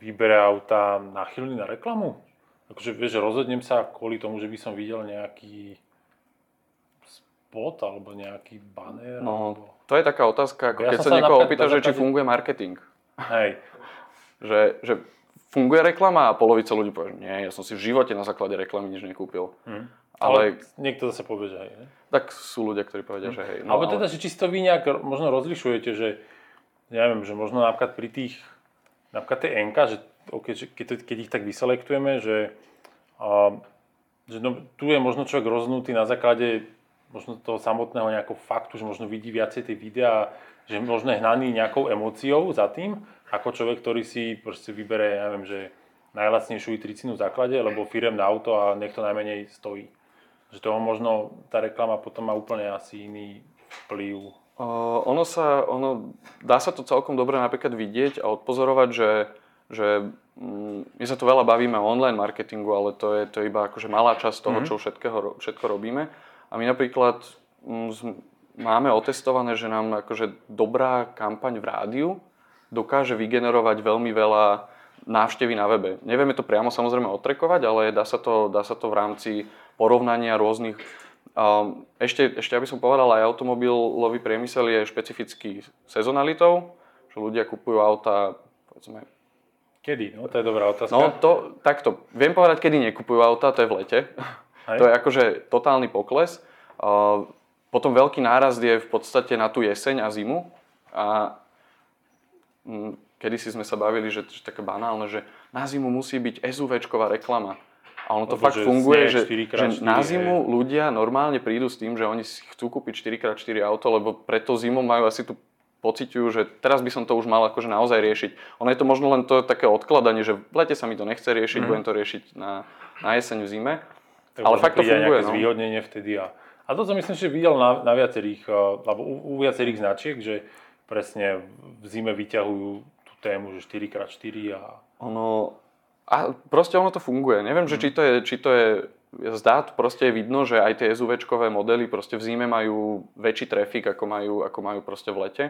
výbere auta nachylní na reklamu? Akože vieš, rozhodnem sa kvôli tomu, že by som videl nejaký spot alebo nejaký banner? No, alebo... to je taká otázka, ako ja keď sa niekoho opýta, že či funguje marketing. Hej. že, že funguje reklama a polovica ľudí povie, nie, ja som si v živote na základe reklamy nič nekúpil. Hmm. Ale, ale niekto zase povie, že hej. Ne? Tak sú ľudia, ktorí povedia, že hej. No, Alebo teda, ale... že čisto vy nejak možno rozlišujete, že neviem, že možno napríklad pri tých, napríklad tej NK, že keď, keď ich tak vyselektujeme, že, a, že no, tu je možno človek rozhodnutý na základe možno toho samotného nejakého faktu, že možno vidí viacej tie videá, že možno je hnaný nejakou emóciou za tým, ako človek, ktorý si proste vybere, ja neviem, že najlacnejšiu i30 v základe, lebo firemné auto a nech to najmenej stojí. Že toho možno tá reklama potom má úplne asi iný vplyv. Uh, ono sa, ono, dá sa to celkom dobre napríklad vidieť a odpozorovať, že, že um, my sa tu veľa bavíme o online marketingu, ale to je, to je iba akože malá časť toho, mm-hmm. čo všetkého, všetko robíme. A my napríklad um, máme otestované, že nám akože dobrá kampaň v rádiu dokáže vygenerovať veľmi veľa návštevy na webe. Nevieme to priamo samozrejme otrekovať, ale dá sa to, dá sa to v rámci porovnania rôznych um, ešte, ešte aby som povedal, aj automobilový priemysel je špecifický sezonalitou, že ľudia kupujú auta, povedzme... Kedy? No, to je dobrá otázka. No, to, takto. Viem povedať, kedy nekupujú auta, to je v lete. Hej. *laughs* To je akože totálny pokles. Uh, potom veľký nárast je v podstate na tú jeseň a zimu. A mm, kedy si sme sa bavili, že, že také banálne, že na zimu musí byť SUVčková reklama. A ono to Lebo fakt že funguje, že, že na zimu je. ľudia normálne prídu s tým, že oni si chcú kúpiť 4x4 auto, lebo preto zimu majú asi tu pociťujú, že teraz by som to už mal akože naozaj riešiť. Ono je to možno len to také odkladanie, že v lete sa mi to nechce riešiť, mm. budem to riešiť na, na jeseň v zime. Tak Ale fakt to funguje. No. zvýhodnenie vtedy. A, a to som myslím, že videl na, na viacerých, eh, alebo u, u viacerých značiek, že presne v zime vyťahujú tému, že 4x4 a... Ono, a proste ono to funguje. Neviem, že či to je, či to je zdá, proste je vidno, že aj tie SUVčkové modely proste v zime majú väčší trafik, ako majú, ako majú proste v lete.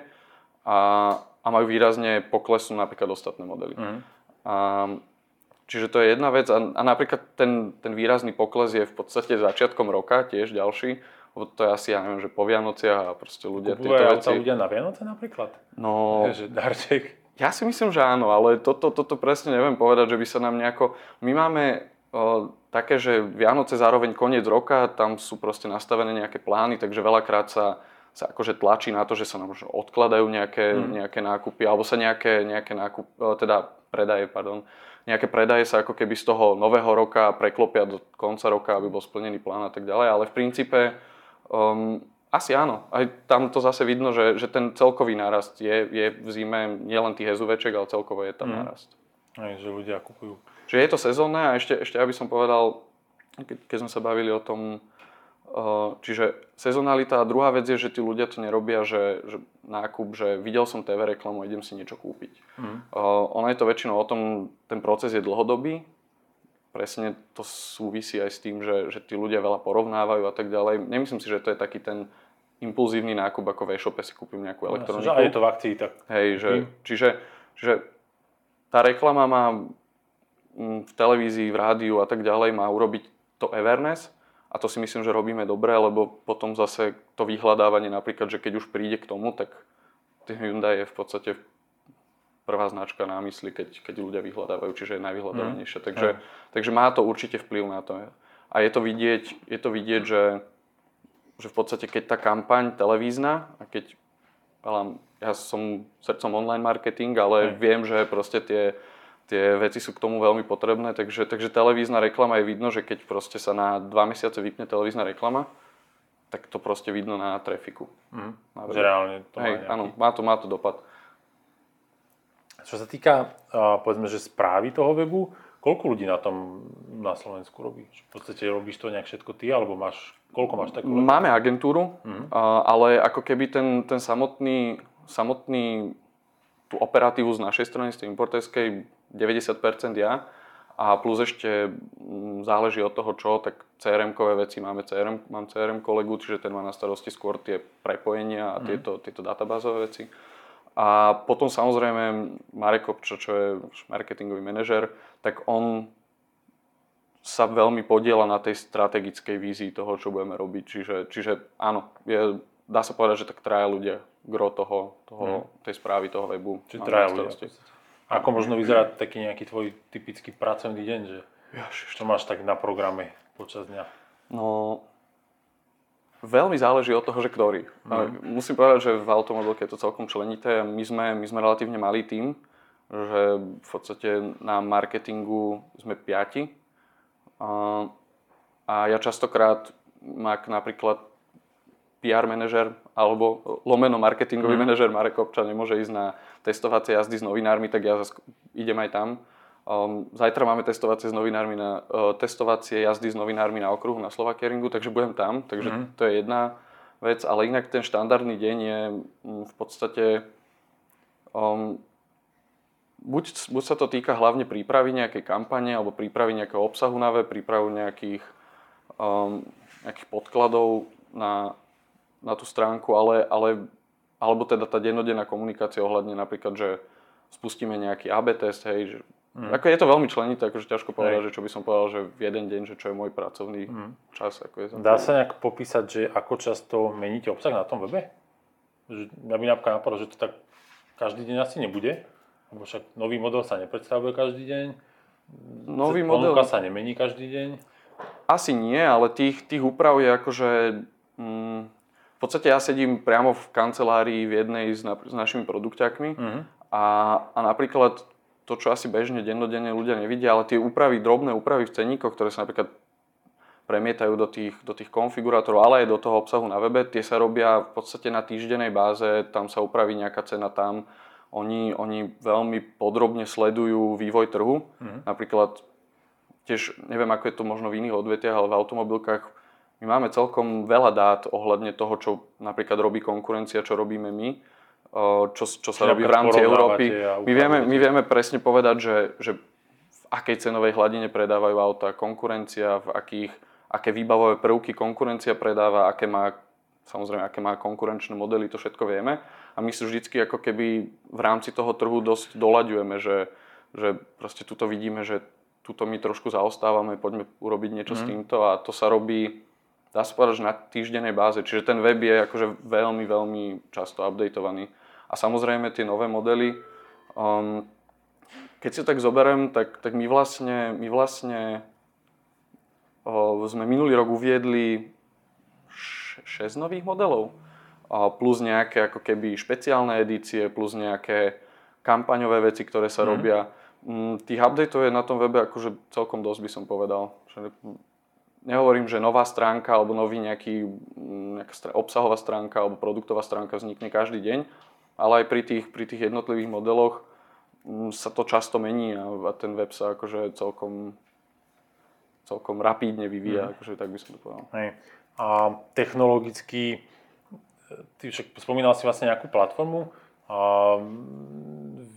A, a majú výrazne poklesu napríklad ostatné modely. Mm. A, čiže to je jedna vec. A, a napríklad ten, ten výrazný pokles je v podstate začiatkom roka, tiež ďalší. Lebo to je asi, ja neviem, že po Vianociach a proste ľudia Kupuje tieto veci... ľudia na Vianoce napríklad? No... *laughs* že darček. Ja si myslím, že áno, ale toto, toto presne neviem povedať, že by sa nám nejako... My máme o, také, že Vianoce zároveň koniec roka, tam sú proste nastavené nejaké plány, takže veľakrát sa, sa akože tlačí na to, že sa nám odkladajú nejaké, mm. nejaké nákupy, alebo sa nejaké, nejaké nákup, teda predaje, pardon, nejaké predaje sa ako keby z toho nového roka preklopia do konca roka, aby bol splnený plán a tak ďalej, ale v princípe um, asi áno. Aj tam to zase vidno, že, že ten celkový nárast je, je v zime nielen tých SUVček, ale celkovo je tam mm. nárast. Aj, že ľudia kupujú. Že je to sezónne a ešte, ešte aby som povedal, keď, sme sa bavili o tom, čiže sezonalita a druhá vec je, že tí ľudia to nerobia, že, že nákup, že videl som TV reklamu, idem si niečo kúpiť. Mm. Ono je to väčšinou o tom, ten proces je dlhodobý, presne to súvisí aj s tým, že, že tí ľudia veľa porovnávajú a tak ďalej. Nemyslím si, že to je taký ten impulzívny nákup, ako v e-shope si kúpim nejakú elektroniku. No, je to v akcii, tak... Hej, že, mm. čiže, čiže tá reklama má mm, v televízii, v rádiu a tak ďalej má urobiť to awareness a to si myslím, že robíme dobre, lebo potom zase to vyhľadávanie napríklad, že keď už príde k tomu, tak Hyundai je v podstate prvá značka na mysli, keď, keď ľudia vyhľadávajú, čiže je najvyhľadávanejšia. Mm. Takže, mm. takže má to určite vplyv na to. A je to vidieť, je to vidieť že že v podstate keď tá kampaň televízna a keď ja som srdcom online marketing, ale Hej. viem, že proste tie, tie veci sú k tomu veľmi potrebné, takže, takže televízna reklama je vidno, že keď proste sa na dva mesiace vypne televízna reklama, tak to proste vidno na trafiku. Mm. Na že reálne to Hej, má nejaký... áno, má to, má to dopad. Čo sa týka, uh, povedzme, že správy toho webu, Koľko ľudí na tom na Slovensku robí? V podstate robíš to nejak všetko ty, alebo máš, koľko máš takú? Máme agentúru, mm-hmm. ale ako keby ten, ten samotný, samotný tú operatívu z našej strany, z tej importerskej, 90% ja. A plus ešte mm, záleží od toho, čo, tak CRM-kové veci máme CRM, mám CRM kolegu, čiže ten má na starosti skôr tie prepojenia a mm. tieto, tieto databázové veci. A potom samozrejme Marek Kopčo, čo je marketingový manažer, tak on sa veľmi podiela na tej strategickej vízii toho, čo budeme robiť. Čiže, čiže áno, je, dá sa povedať, že tak traja ľudia gro toho, toho, mm. tej správy toho webu. Čiže traja ľudia. Ako možno vyzerá taký nejaký tvoj typický pracovný deň, že čo máš tak na programe počas dňa? No, veľmi záleží od toho, že ktorý. Mm. Musím povedať, že v automobilke je to celkom členité. My sme, my sme relatívne malý tím, že v podstate na marketingu sme piati. A, a ja častokrát, ak napríklad PR manažer alebo lomeno marketingový mm. manažer Marek Občan nemôže ísť na testovacie jazdy s novinármi, tak ja zase idem aj tam. Um, zajtra máme testovacie, s novinármi na, uh, testovacie jazdy s novinármi na okruhu na Slovakieringu, takže budem tam, takže mm. to je jedna vec, ale inak ten štandardný deň je um, v podstate um, buď, buď sa to týka hlavne prípravy nejakej kampane alebo prípravy nejakého obsahu na web, prípravu nejakých, um, nejakých podkladov na, na tú stránku, ale, ale alebo teda tá dennodenná komunikácia ohľadne napríklad, že spustíme nejaký AB test, hej, že Mm. Ako je to veľmi členité, akože ťažko povedať, že čo by som povedal, že v jeden deň, že čo je môj pracovný mm. čas. Ako je Dá sa nejak popísať, že ako často meníte obsah na tom webe? Že, mňa by napríklad napadlo, že to tak každý deň asi nebude, lebo však nový model sa nepredstavuje každý deň, nový model sa nemení každý deň. Asi nie, ale tých, tých úprav je akože... Mm, v podstate ja sedím priamo v kancelárii v jednej s, na, s našimi produkťákmi mm-hmm. a, a napríklad to, čo asi bežne dennodenne ľudia nevidia, ale tie úpravy, drobné úpravy v ceníkoch, ktoré sa napríklad premietajú do tých, do tých konfigurátorov, ale aj do toho obsahu na webe, tie sa robia v podstate na týždenej báze, tam sa upraví nejaká cena tam. Oni, oni veľmi podrobne sledujú vývoj trhu. Mm-hmm. Napríklad, tiež neviem, ako je to možno v iných odvetiach, ale v automobilkách my máme celkom veľa dát ohľadne toho, čo napríklad robí konkurencia, čo robíme my čo, čo sa robí v rámci Európy. My vieme, my vieme presne povedať, že, že v akej cenovej hladine predávajú auta konkurencia, v akých, aké výbavové prvky konkurencia predáva, aké má, samozrejme, aké má konkurenčné modely, to všetko vieme. A my si vždycky ako keby v rámci toho trhu dosť doľaďujeme, že, že proste tuto vidíme, že tuto my trošku zaostávame, poďme urobiť niečo mm. s mhm. týmto a to sa robí dá sa povedať, že na týždennej báze. Čiže ten web je akože veľmi, veľmi často updateovaný. A samozrejme tie nové modely, um, keď si tak zoberiem, tak, tak my vlastne, my vlastne uh, sme minulý rok uviedli 6 nových modelov. Uh, plus nejaké ako keby špeciálne edície, plus nejaké kampaňové veci, ktoré sa mm. robia. Um, tých updateov je na tom webe akože celkom dosť by som povedal. Nehovorím, že nová stránka alebo nový nejaký, nejaká obsahová stránka alebo produktová stránka vznikne každý deň, ale aj pri tých, pri tých jednotlivých modeloch mm, sa to často mení a, a ten web sa akože celkom, celkom rapídne vyvíja, mm. akože tak by som to povedal. Hej. A technologicky, ty však spomínal si vlastne nejakú platformu, a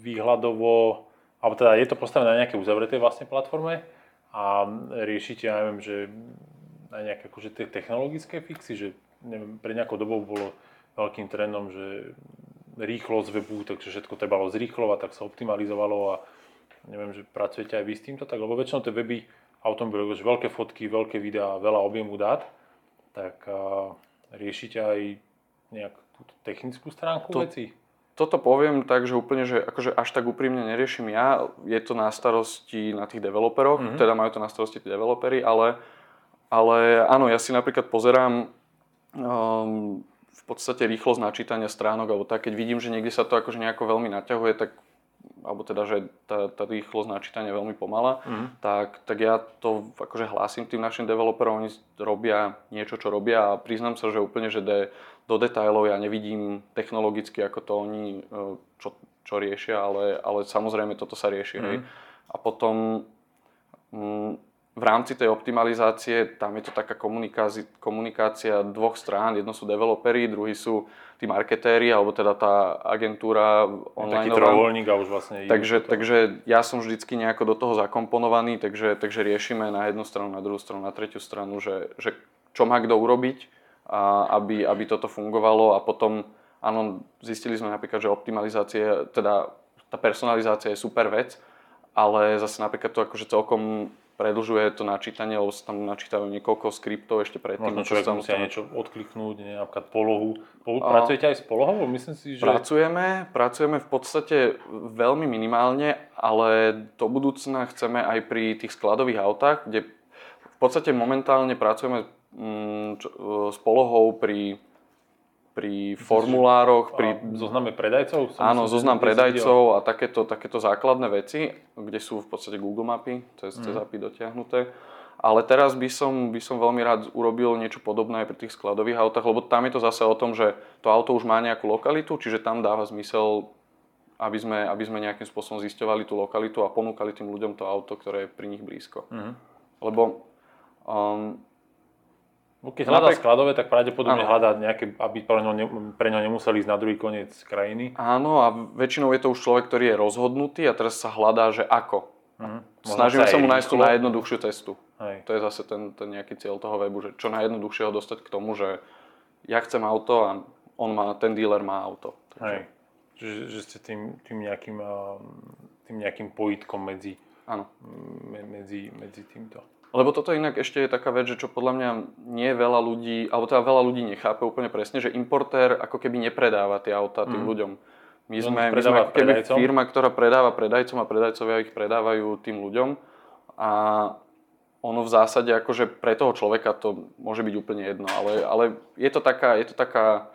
výhľadovo, alebo teda je to postavené na nejaké uzavretej vlastne platforme a riešite, ja neviem, že aj nejaké akože technologické fixy, že neviem, pre nejakou dobou bolo veľkým trendom, že rýchlosť webu, takže všetko trebalo zrýchlovať, tak sa optimalizovalo a neviem, že pracujete aj vy s týmto, tak lebo väčšinou tie weby automobilov, že veľké fotky, veľké videá, veľa objemu dát, tak a, riešite aj nejak túto technickú stránku to, veci? Toto poviem tak, že úplne, že akože až tak úprimne neriešim ja, je to na starosti na tých developeroch, mm-hmm. teda majú to na starosti tí developery, ale, ale áno, ja si napríklad pozerám um, podstate rýchlosť načítania stránok, alebo tak, keď vidím, že niekde sa to akože nejako veľmi naťahuje, tak alebo teda, že tá, tá rýchlosť načítania je veľmi pomalá, mm. tak, tak ja to akože hlásim tým našim developerom, oni robia niečo, čo robia a priznám sa, že úplne, že de, do detailov ja nevidím technologicky, ako to oni e, čo, čo riešia, ale, ale samozrejme toto sa rieši. Mm. Hej. A potom mm, v rámci tej optimalizácie tam je to taká komunikácia, komunikácia dvoch strán. Jedno sú developeri, druhý sú tí marketéri, alebo teda tá agentúra online. Taký trojuholník a už vlastne... Takže, to... takže ja som vždycky nejako do toho zakomponovaný, takže, takže riešime na jednu stranu, na druhú stranu, na tretiu stranu, že, že čo má kto urobiť, a aby, aby toto fungovalo a potom, áno, zistili sme napríklad, že optimalizácie, teda tá personalizácia je super vec, ale zase napríklad to akože celkom predlžuje to načítanie, lebo sa tam načítajú niekoľko skriptov ešte predtým. Možno človek musí tam... niečo odkliknúť, nie, napríklad polohu. Pol... A... Pracujete aj s polohou? Myslím si, že... Pracujeme, pracujeme v podstate veľmi minimálne, ale do budúcna chceme aj pri tých skladových autách, kde v podstate momentálne pracujeme s polohou pri, pri formulároch, pri... Zozname predajcov? Som Áno, zoznam predajcov a takéto, takéto základné veci, kde sú v podstate Google mapy, cez, cez Mhm. API dotiahnuté. Ale teraz by som, by som veľmi rád urobil niečo podobné aj pri tých skladových autách, lebo tam je to zase o tom, že to auto už má nejakú lokalitu, čiže tam dáva zmysel, aby sme, aby sme nejakým spôsobom zisťovali tú lokalitu a ponúkali tým ľuďom to auto, ktoré je pri nich blízko. Mhm. Lebo um, Keď hľadá Napriek- skladové, tak pravdepodobne Áno. hľadá nejaké, aby pre ňo, ne, pre ňo nemuseli ísť na druhý koniec krajiny. áno, a väčšinou je to už človek, ktorý je rozhodnutý a teraz sa hľadá, že ako. Mhm. Snažíme aj sa mu nájsť tú najjednoduchšiu cestu. Hej. To je zase ten, ten nejaký cieľ toho webu, že čo najjednoduchšie ho dostať k tomu, že ja chcem auto a on má, ten dealer má auto. Hej. Že, že ste tým, tým, nejakým, a, tým nejakým pojitkom medzi, medzi, medzi týmto. Lebo toto inak ešte je taká vec, že čo podľa mňa nie veľa ľudí, alebo teda veľa ľudí nechápe úplne presne, že importér ako keby nepredáva tie autá tým Mhm. ľuďom. My sme, my sme ako keby predajcom? firma, ktorá predáva predajcom a predajcovia ich predávajú tým ľuďom. A ono v zásade akože pre toho človeka to môže byť úplne jedno, ale, ale je, to taká, je to taká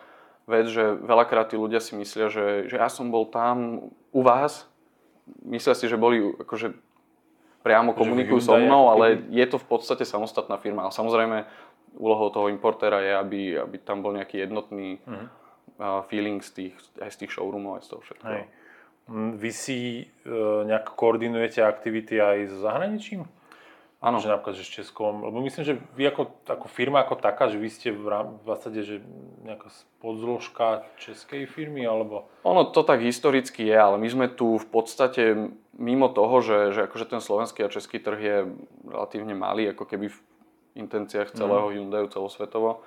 vec, že veľakrát tí ľudia si myslia, že, že ja som bol tam u vás, myslia si, že boli akože priamo komunikujú so mnou, ale je to v podstate samostatná firma. Ale samozrejme úlohou toho importéra je, aby, aby tam bol nejaký jednotný Mhm. uh, feeling z tých, aj z tých showroomov, aj z toho všetkého. Hej. Mm, Vy si e, nejak koordinujete aktivity aj so zahraničím? Áno. Že napríklad, že s Českom, lebo myslím, že vy ako, ako firma ako taká, že vy ste v, rám, v zásade, že nejaká podzložka českej firmy, alebo... Ono to tak historicky je, ale my sme tu v podstate mimo toho, že, že akože ten slovenský a český trh je relatívne malý, ako keby v intenciách celého Mhm. Hyundaiu celosvetovo,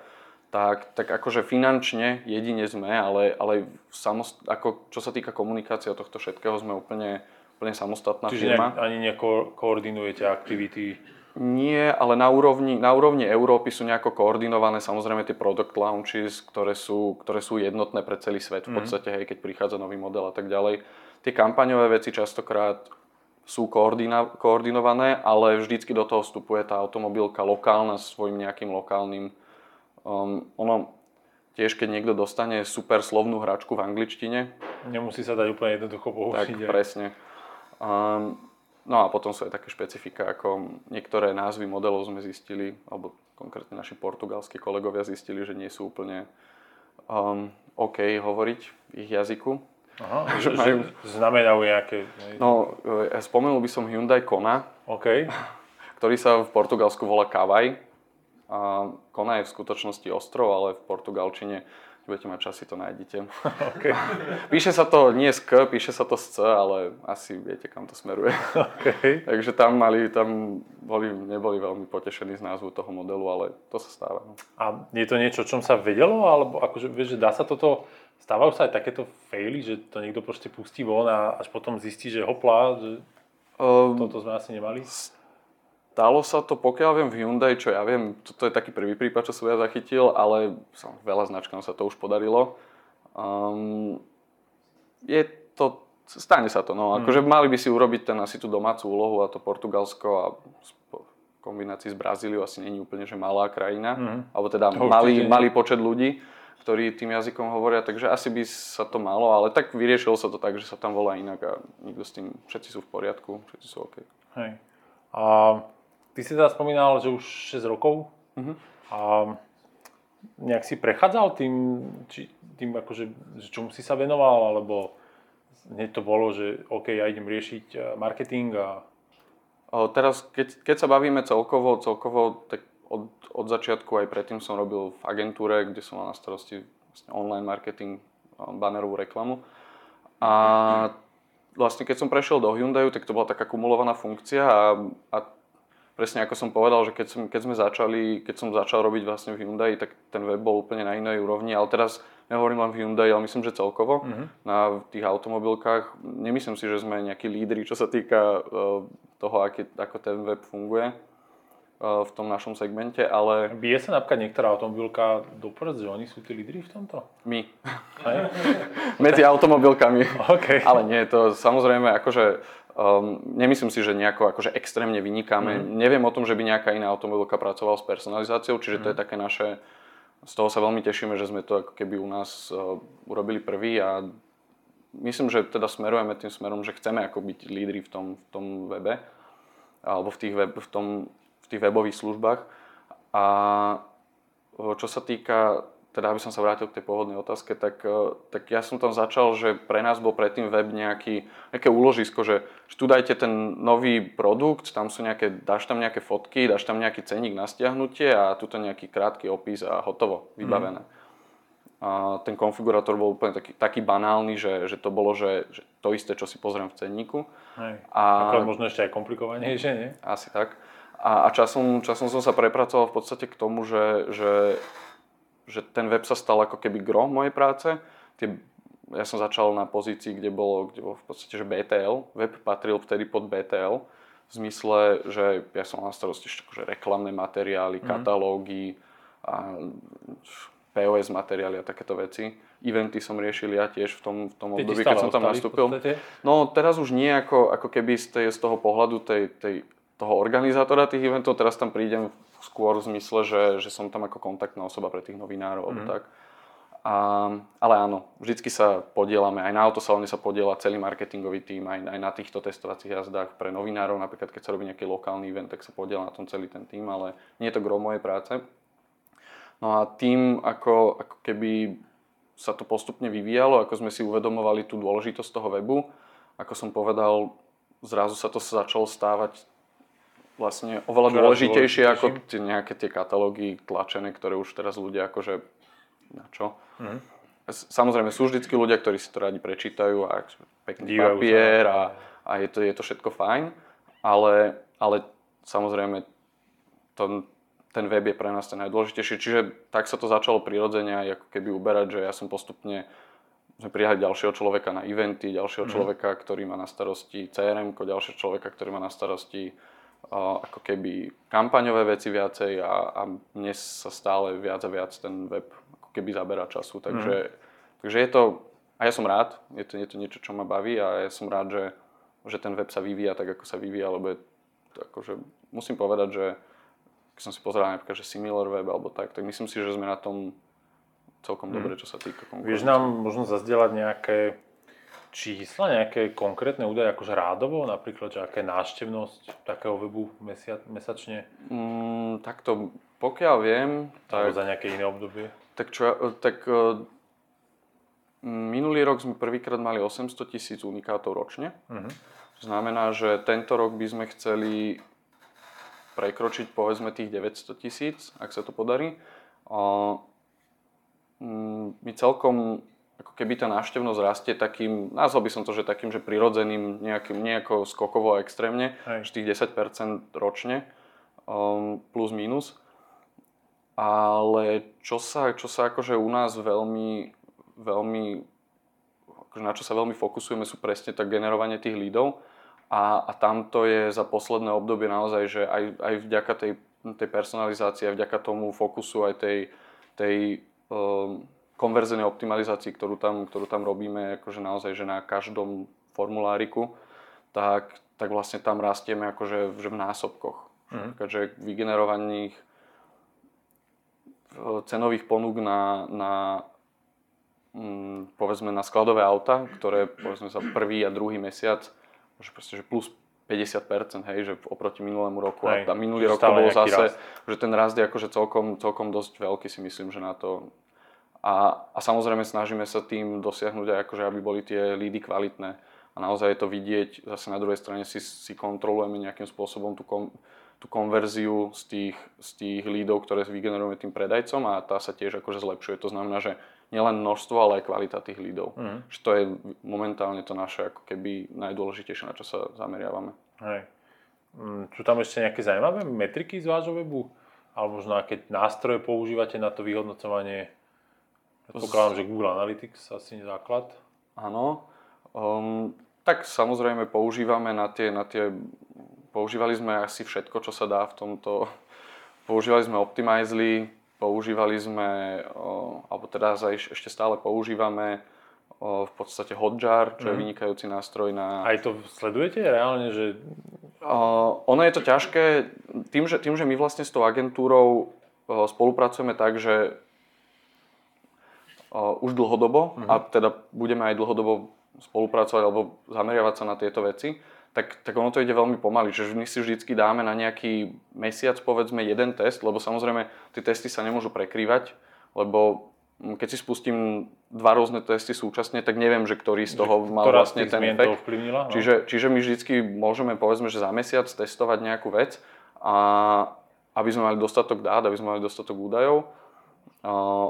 tak, tak akože finančne jedine sme, ale, ale samost, ako, čo sa týka komunikácie a tohto všetkého sme úplne, úplne samostatná Čiže firma. nejak, ani nejako koordinujete aktivity. Nie, ale na úrovni, na úrovni Európy sú nejako koordinované samozrejme tie product launches, ktoré sú, ktoré sú jednotné pre celý svet v Mhm. podstate, hej, keď prichádza nový model a tak ďalej. Tie kampaňové veci častokrát sú koordina, koordinované, ale vždycky do toho vstupuje tá automobilka lokálna s svojím nejakým lokálnym... Um, ono, tiež keď niekto dostane super slovnú hračku v angličtine, Nemusí sa dať úplne jednoducho tak použiť. aj. presne. Um, no a potom sú aj také špecifika, ako niektoré názvy modelov sme zistili, alebo konkrétne naši portugalskí kolegovia zistili, že nie sú úplne um, OK hovoriť v ich jazyku. Aha, *laughs* že majú- znamenajú nejaké... No, e, spomenul by som Hyundai Kona, OK. ktorý sa v Portugalsku volá Kavaj. A Kona je v skutočnosti ostrov, ale v portugalčine, keď budete mať čas, si to nájdete. *laughs* OK. Píše sa to nie z K, píše sa to z C, ale asi viete, kam to smeruje. *laughs* OK. Takže tam, mali, tam boli, neboli veľmi potešení z názvu toho modelu, ale to sa stáva. No. A je to niečo, o čom sa vedelo? Alebo akože, vieš, že dá sa toto... Stávajú sa aj takéto faily, že to niekto proste pustí von a až potom zistí, že hopla, že Um, toto sme asi nemali? Stalo sa to, pokiaľ viem, v Hyundai, čo ja viem, toto je taký prvý prípad, čo som ja zachytil, ale som, veľa značkám sa to už podarilo. Um, je to, stane sa to, no. Akože mali by si urobiť ten asi tú domácu úlohu a to Portugalsko a v kombinácii s Brazíliou asi není úplne, že malá krajina, Mhm. alebo teda To malý, malý počet ľudí, ktorí tým jazykom hovoria, takže asi by sa to malo, ale tak vyriešilo sa to tak, že sa tam volá inak a nikto s tým, všetci sú v poriadku, všetci sú OK. Hej. A ty si teda spomínal, že už 6 rokov. Mhm. A nejak si prechádzal tým, či, tým akože, že čomu si sa venoval, alebo hneď to bolo, že OK, ja idem riešiť eh, marketing a... O, Teraz, keď, keď sa bavíme celkovo, celkovo tak od, od začiatku aj predtým som robil v agentúre, kde som mal na starosti vlastne online marketing, a bannerovú reklamu. A vlastne keď som prešiel do Hyundaiu, tak to bola taká kumulovaná funkcia a, a presne ako som povedal, že keď, som, keď sme začali, keď som začal robiť vlastne v Hyundai, tak ten web bol úplne na inej úrovni, ale teraz nehovorím len v Hyundai, ale myslím, že celkovo Mhm. na tých automobilkách. Nemyslím si, že sme nejakí lídri, čo sa týka e, toho, aký, ako ten web funguje. v tom našom segmente, ale... Bije sa napríklad niektorá automobilka do že oni sú tí lídry v tomto? My. *laughs* Medzi automobilkami. Okay. Ale nie, to samozrejme akože um, nemyslím si, že nejako akože extrémne vynikáme. Mm. Neviem o tom, že by nejaká iná automobilka pracovala s personalizáciou, čiže mm. to je mhm. také naše... Z toho sa veľmi tešíme, že sme to ako keby u nás uh, urobili prvý a myslím, že teda smerujeme tým smerom, že chceme ako byť lídry v tom, v tom webe alebo v, tých web, v tom v tých webových službách. A čo sa týka, teda aby som sa vrátil k tej pôvodnej otázke, tak, tak ja som tam začal, že pre nás bol predtým web nejaký, nejaké úložisko, že, že tu dajte ten nový produkt, tam sú nejaké, dáš tam nejaké fotky, dáš tam nejaký ceník na stiahnutie a tuto nejaký krátky opis a hotovo, vybavené. Mm. A ten konfigurátor bol úplne taký, taký banálny, že, že to bolo, že, že to isté, čo si pozriem v cenníku. Hej. A, Ako možno ešte aj komplikovanejšie, nie? Asi tak. A, a časom, časom som sa prepracoval v podstate k tomu, že, že, že ten web sa stal ako keby gro mojej práce. Tie, ja som začal na pozícii, kde bolo, kde bolo v podstate že BTL. Web patril vtedy pod BTL. V zmysle, že ja som na starosti akože reklamné materiály, mm. katalógy, a POS materiály a takéto veci. Eventy som riešil ja tiež v tom, v tom období, keď som tam nastúpil. No teraz už nie ako, ako keby z, tej, z toho pohľadu tej, tej toho organizátora tých eventov, teraz tam prídem skôr v zmysle, že, že som tam ako kontaktná osoba pre tých novinárov mm. alebo mhm. tak. A, ale áno, vždycky sa podielame, aj na autosalóne sa podiela celý marketingový tým, aj, aj na týchto testovacích jazdách pre novinárov, napríklad keď sa robí nejaký lokálny event, tak sa podiela na tom celý ten tým, ale nie je to gro mojej práce. No a tým, ako, ako keby sa to postupne vyvíjalo, ako sme si uvedomovali tú dôležitosť toho webu, ako som povedal, zrazu sa to začalo stávať vlastne oveľa dôležitejšie ako tie, nejaké tie katalógy tlačené, ktoré už teraz ľudia akože na čo. Mm. Samozrejme sú vždycky ľudia, ktorí si to radi prečítajú a pekný Dívajú papier a, a je, to, je to všetko fajn, ale, ale samozrejme to, ten web je pre nás ten najdôležitejší. Čiže tak sa to začalo prirodzene aj ako keby uberať, že ja som postupne sme prijali ďalšieho človeka na eventy, ďalšieho mm. človeka, ktorý má na starosti CRM, ďalšieho človeka, ktorý má na starosti ako keby kampaňové veci viacej a, a dnes sa stále viac a viac ten web ako keby zabera času. Takže, mm. takže je to, a ja som rád, je to, je to niečo, čo ma baví a ja som rád, že, že ten web sa vyvíja tak, ako sa vyvíja, lebo je akože, musím povedať, že keď som si pozeral napríklad, že Similar Web alebo tak, tak myslím si, že sme na tom celkom mm. dobre, čo sa týka konkurencie. Vieš nám možno zazdieľať nejaké čísla, nejaké konkrétne údaje, akože rádovo, napríklad, že aká je návštevnosť takého webu mesiac, mesačne? Mm, tak to, pokiaľ viem... Tak, za nejaké iné obdobie? Tak, čo, tak uh, minulý rok sme prvýkrát mali 800 tisíc unikátov ročne. Uh-huh. Znamená, že tento rok by sme chceli prekročiť povedzme tých 900 tisíc, ak sa to podarí. Uh, my celkom ako keby tá návštevnosť rastie takým, nazval by som to, že takým, že prirodzeným, nejakým, nejako skokovo a extrémne, Hej. tých 10% ročne, um, plus minus. Ale čo sa, čo sa akože u nás veľmi, veľmi, akože na čo sa veľmi fokusujeme, sú presne tak generovanie tých lídov. A, a tamto je za posledné obdobie naozaj, že aj, aj vďaka tej, tej personalizácii, aj vďaka tomu fokusu, aj tej, tej um, konverznej optimalizácii, ktorú tam, ktorú tam robíme, akože naozaj, že na každom formuláriku, tak, tak vlastne tam rastieme akože že v násobkoch. Mm. Takže vygenerovaných cenových ponúk na, na mm, povedzme na skladové auta, ktoré povedzme za prvý a druhý mesiac, že proste, že plus 50%, hej, že oproti minulému roku hej, a minulý rok to bolo zase, rast. že ten rast je akože celkom, celkom dosť veľký si myslím, že na to, a, a samozrejme snažíme sa tým dosiahnuť aj akože, aby boli tie lídy kvalitné. A naozaj je to vidieť, zase na druhej strane si, si kontrolujeme nejakým spôsobom tú, kom, tú konverziu z tých, z tých lídov, ktoré vygenerujeme tým predajcom a tá sa tiež akože zlepšuje. To znamená, že nielen množstvo, ale aj kvalita tých lídov. Mm. Že to je momentálne to naše ako keby najdôležitejšie, na čo sa zameriavame. Hej. Mm, sú tam ešte nejaké zaujímavé metriky z vášho webu? Alebo možno aké nástroje používate na to vyhodnocovanie Predpokladám, že Google Analytics asi základ. Áno. Um, tak samozrejme používame na tie, na tie, používali sme asi všetko, čo sa dá v tomto, používali sme Optimizely, používali sme, o, alebo teda ešte stále používame o, v podstate Hotjar, čo mm. je mhm. vynikajúci nástroj na... Aj to sledujete reálne, že... O, ono je to ťažké, tým že, tým, že my vlastne s tou agentúrou spolupracujeme tak, že už dlhodobo, mm. a teda budeme aj dlhodobo spolupracovať alebo zameriavať sa na tieto veci, tak, tak ono to ide veľmi pomaly, že my si vždycky dáme na nejaký mesiac povedzme jeden test, lebo samozrejme tie testy sa nemôžu prekrývať, lebo keď si spustím dva rôzne testy súčasne, tak neviem, že ktorý z toho mal Ktorá vlastne ten efekt. No? Čiže, čiže my vždycky môžeme povedzme, že za mesiac testovať nejakú vec a aby sme mali dostatok dát, aby sme mali dostatok údajov.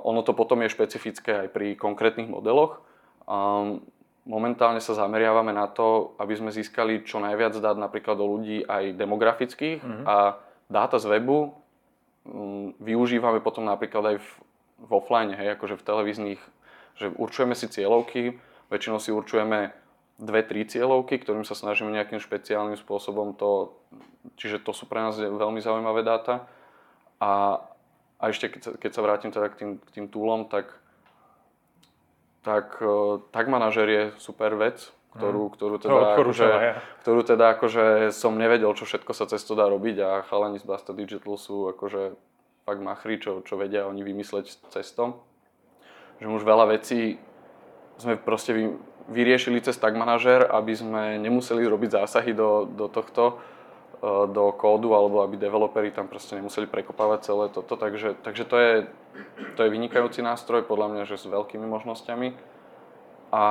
Ono to potom je špecifické aj pri konkrétnych modeloch. Momentálne sa zameriavame na to, aby sme získali čo najviac dát napríklad o ľudí aj demografických mm-hmm. a dáta z webu um, využívame potom napríklad aj v, v offline, hej, akože v televíznych, že určujeme si cieľovky, väčšinou si určujeme dve, tri cieľovky, ktorým sa snažíme nejakým špeciálnym spôsobom to, čiže to sú pre nás veľmi zaujímavé dáta. A, a ešte keď sa, keď sa vrátim teda k tým, k tým túlom, tak tak e, tak manažer je super vec, ktorú, mhm. ktorú, teda, akože, ktorú teda akože som nevedel, čo všetko sa cez to dá robiť a chalani z Basta Digital sú akože fakt machri, čo, čo vedia oni vymysleť cestom. Že už veľa vecí sme proste vy, vyriešili cez tag manažer, aby sme nemuseli robiť zásahy do, do tohto, do kódu, alebo aby developeri tam proste nemuseli prekopávať celé toto. Takže, takže to je to je vynikajúci nástroj, podľa mňa, že s veľkými možnosťami. A,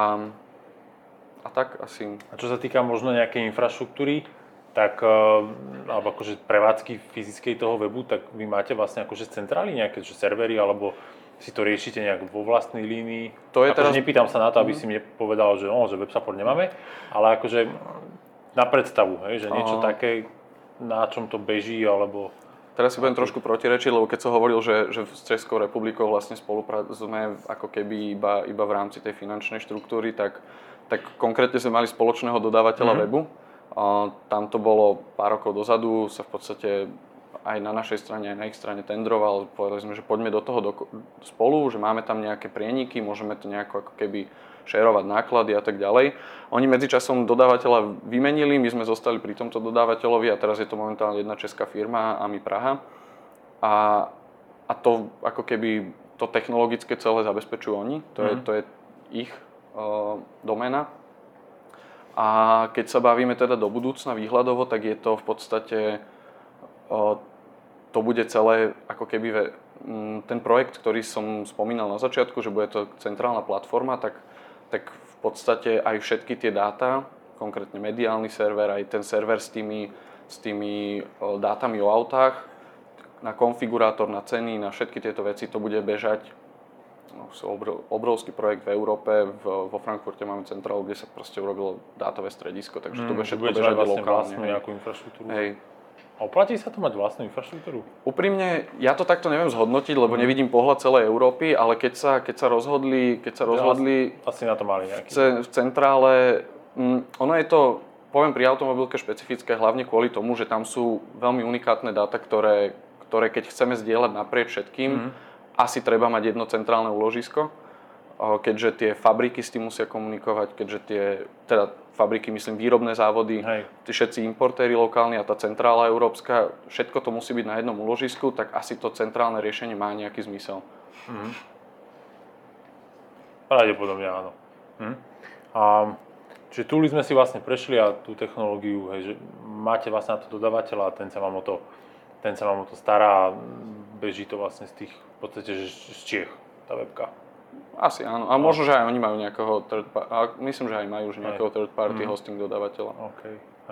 a tak asi... A čo sa týka možno nejakej infraštruktúry, tak, eh, alebo akože prevádzky fyzickej toho webu, tak vy máte vlastne akože centrály nejaké, že servery, alebo si to riešite nejak vo vlastnej línii. To je akože teraz... nepýtam sa na to, aby mm. si mi povedal, že, no, že web support nemáme, ale akože na predstavu, hej, že niečo Aha. také, na čom to beží, alebo... Teraz si budem trošku protirečiť, lebo keď som hovoril, že, že s Českou republikou vlastne spolupracujeme ako keby iba, iba v rámci tej finančnej štruktúry, tak, tak konkrétne sme mali spoločného dodávateľa mm-hmm. webu. A tam to bolo pár rokov dozadu, sa v podstate aj na našej strane, aj na ich strane tendroval. Povedali sme, že poďme do toho do, spolu, že máme tam nejaké prieniky, môžeme to nejako ako keby šerovať náklady a tak ďalej. Oni medzičasom dodávateľa vymenili, my sme zostali pri tomto dodávateľovi a teraz je to momentálne jedna česká firma a my Praha. A, a to ako keby to technologické celé zabezpečujú oni, to, mm. je, mhm. to je ich uh, doména. A keď sa bavíme teda do budúcna výhľadovo, tak je to v podstate, uh, to bude celé ako keby ten projekt, ktorý som spomínal na začiatku, že bude to centrálna platforma, tak tak v podstate aj všetky tie dáta, konkrétne mediálny server, aj ten server s tými, s tými dátami o autách, na konfigurátor, na ceny, na všetky tieto veci to bude bežať. No, obrovský projekt v Európe, v, vo Frankfurte máme centrálu, kde sa proste urobilo dátové stredisko, takže to bude mm, všetko bežať vlastne lokálne. nejakú infraštruktúru. Hej, oplatí sa to mať vlastnú infraštruktúru? Úprimne, ja to takto neviem zhodnotiť, lebo mm. nevidím pohľad celej Európy, ale keď sa, keď sa rozhodli, keď sa rozhodli asi na to mali nejaký. v centrále, mm, ono je to, poviem pri automobilke špecifické hlavne kvôli tomu, že tam sú veľmi unikátne dáta, ktoré, ktoré keď chceme zdieľať naprieč všetkým, mm. asi treba mať jedno centrálne úložisko keďže tie fabriky s tým musia komunikovať, keďže tie, teda fabriky, myslím, výrobné závody, Hej. tí všetci importéry lokálni a tá centrála európska, všetko to musí byť na jednom úložisku, tak asi to centrálne riešenie má nejaký zmysel. Mhm. Pravdepodobne áno. Mhm. A, čiže tu sme si vlastne prešli a tú technológiu, hej, že máte vlastne na to dodávateľa a ten sa vám o to, ten sa vám o to stará a beží to vlastne z tých, v podstate, že z Čiech, tá webka. Asi áno. A možno, že aj oni majú nejakého third party, myslím, že aj majú už nejakého third party mm. hosting dodávateľa. OK,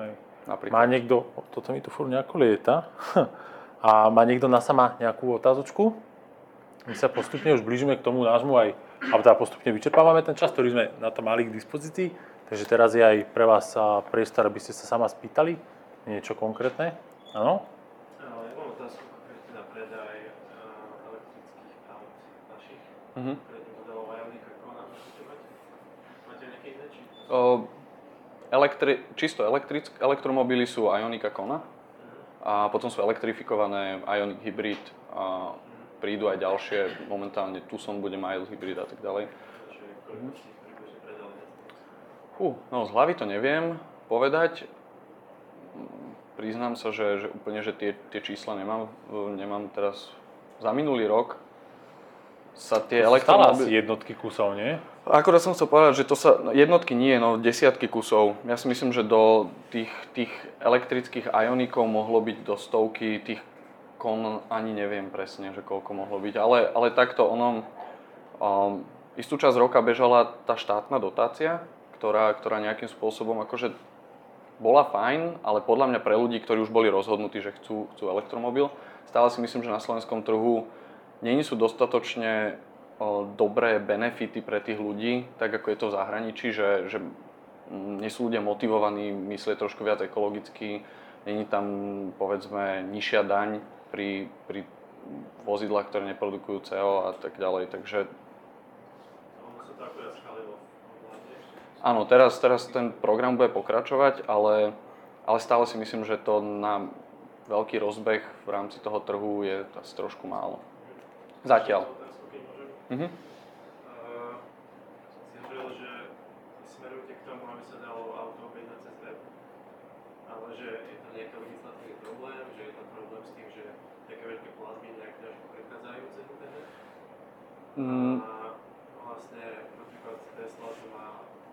hej. Napríklad. Má niekto, toto mi tu furt nejako lieta, *laughs* a má niekto na sama nejakú otázočku? My sa postupne už blížime k tomu nášmu aj, alebo teda postupne vyčerpávame ten čas, ktorý sme na to mali k dispozícii, takže teraz je aj pre vás priestor, aby ste sa sama spýtali niečo konkrétne. Áno? Ja mám otázku na predaj elektrických aut našich. Mm-hmm. Elektri- čisto elektrick- elektromobily sú Ionika Kona A potom sú elektrifikované, Ioniq Hybrid, a prídu aj ďalšie, momentálne Tucson bude mild hybrid a tak ďalej. Fú, no z hlavy to neviem povedať. Priznám sa, že, že úplne, že tie, tie čísla nemám, nemám teraz. Za minulý rok sa tie elektromobily... asi jednotky kusov, nie? Akorát som chcel povedať, že to sa, no, jednotky nie, no desiatky kusov. Ja si myslím, že do tých, tých elektrických ionikov mohlo byť do stovky, tých kon ani neviem presne, že koľko mohlo byť. Ale, ale takto ono, um, istú časť roka bežala tá štátna dotácia, ktorá, ktorá nejakým spôsobom akože bola fajn, ale podľa mňa pre ľudí, ktorí už boli rozhodnutí, že chcú, chcú elektromobil, stále si myslím, že na slovenskom trhu nie sú dostatočne dobré benefity pre tých ľudí, tak ako je to v zahraničí, že, že nie sú ľudia motivovaní myslieť trošku viac ekologicky, není tam povedzme nižšia daň pri, pri vozidlách, ktoré neprodukujú CO a tak ďalej, takže áno, teraz, teraz ten program bude pokračovať, ale, ale stále si myslím, že to na veľký rozbeh v rámci toho trhu je asi trošku málo. Zatiaľ. Mhm. Ale že je tam nejaký legislatívny problém, že je tam problém s tým, že také veľké platby nejak ťažko prechádzajú cez internet. Mm, A vlastne napríklad Tesla to má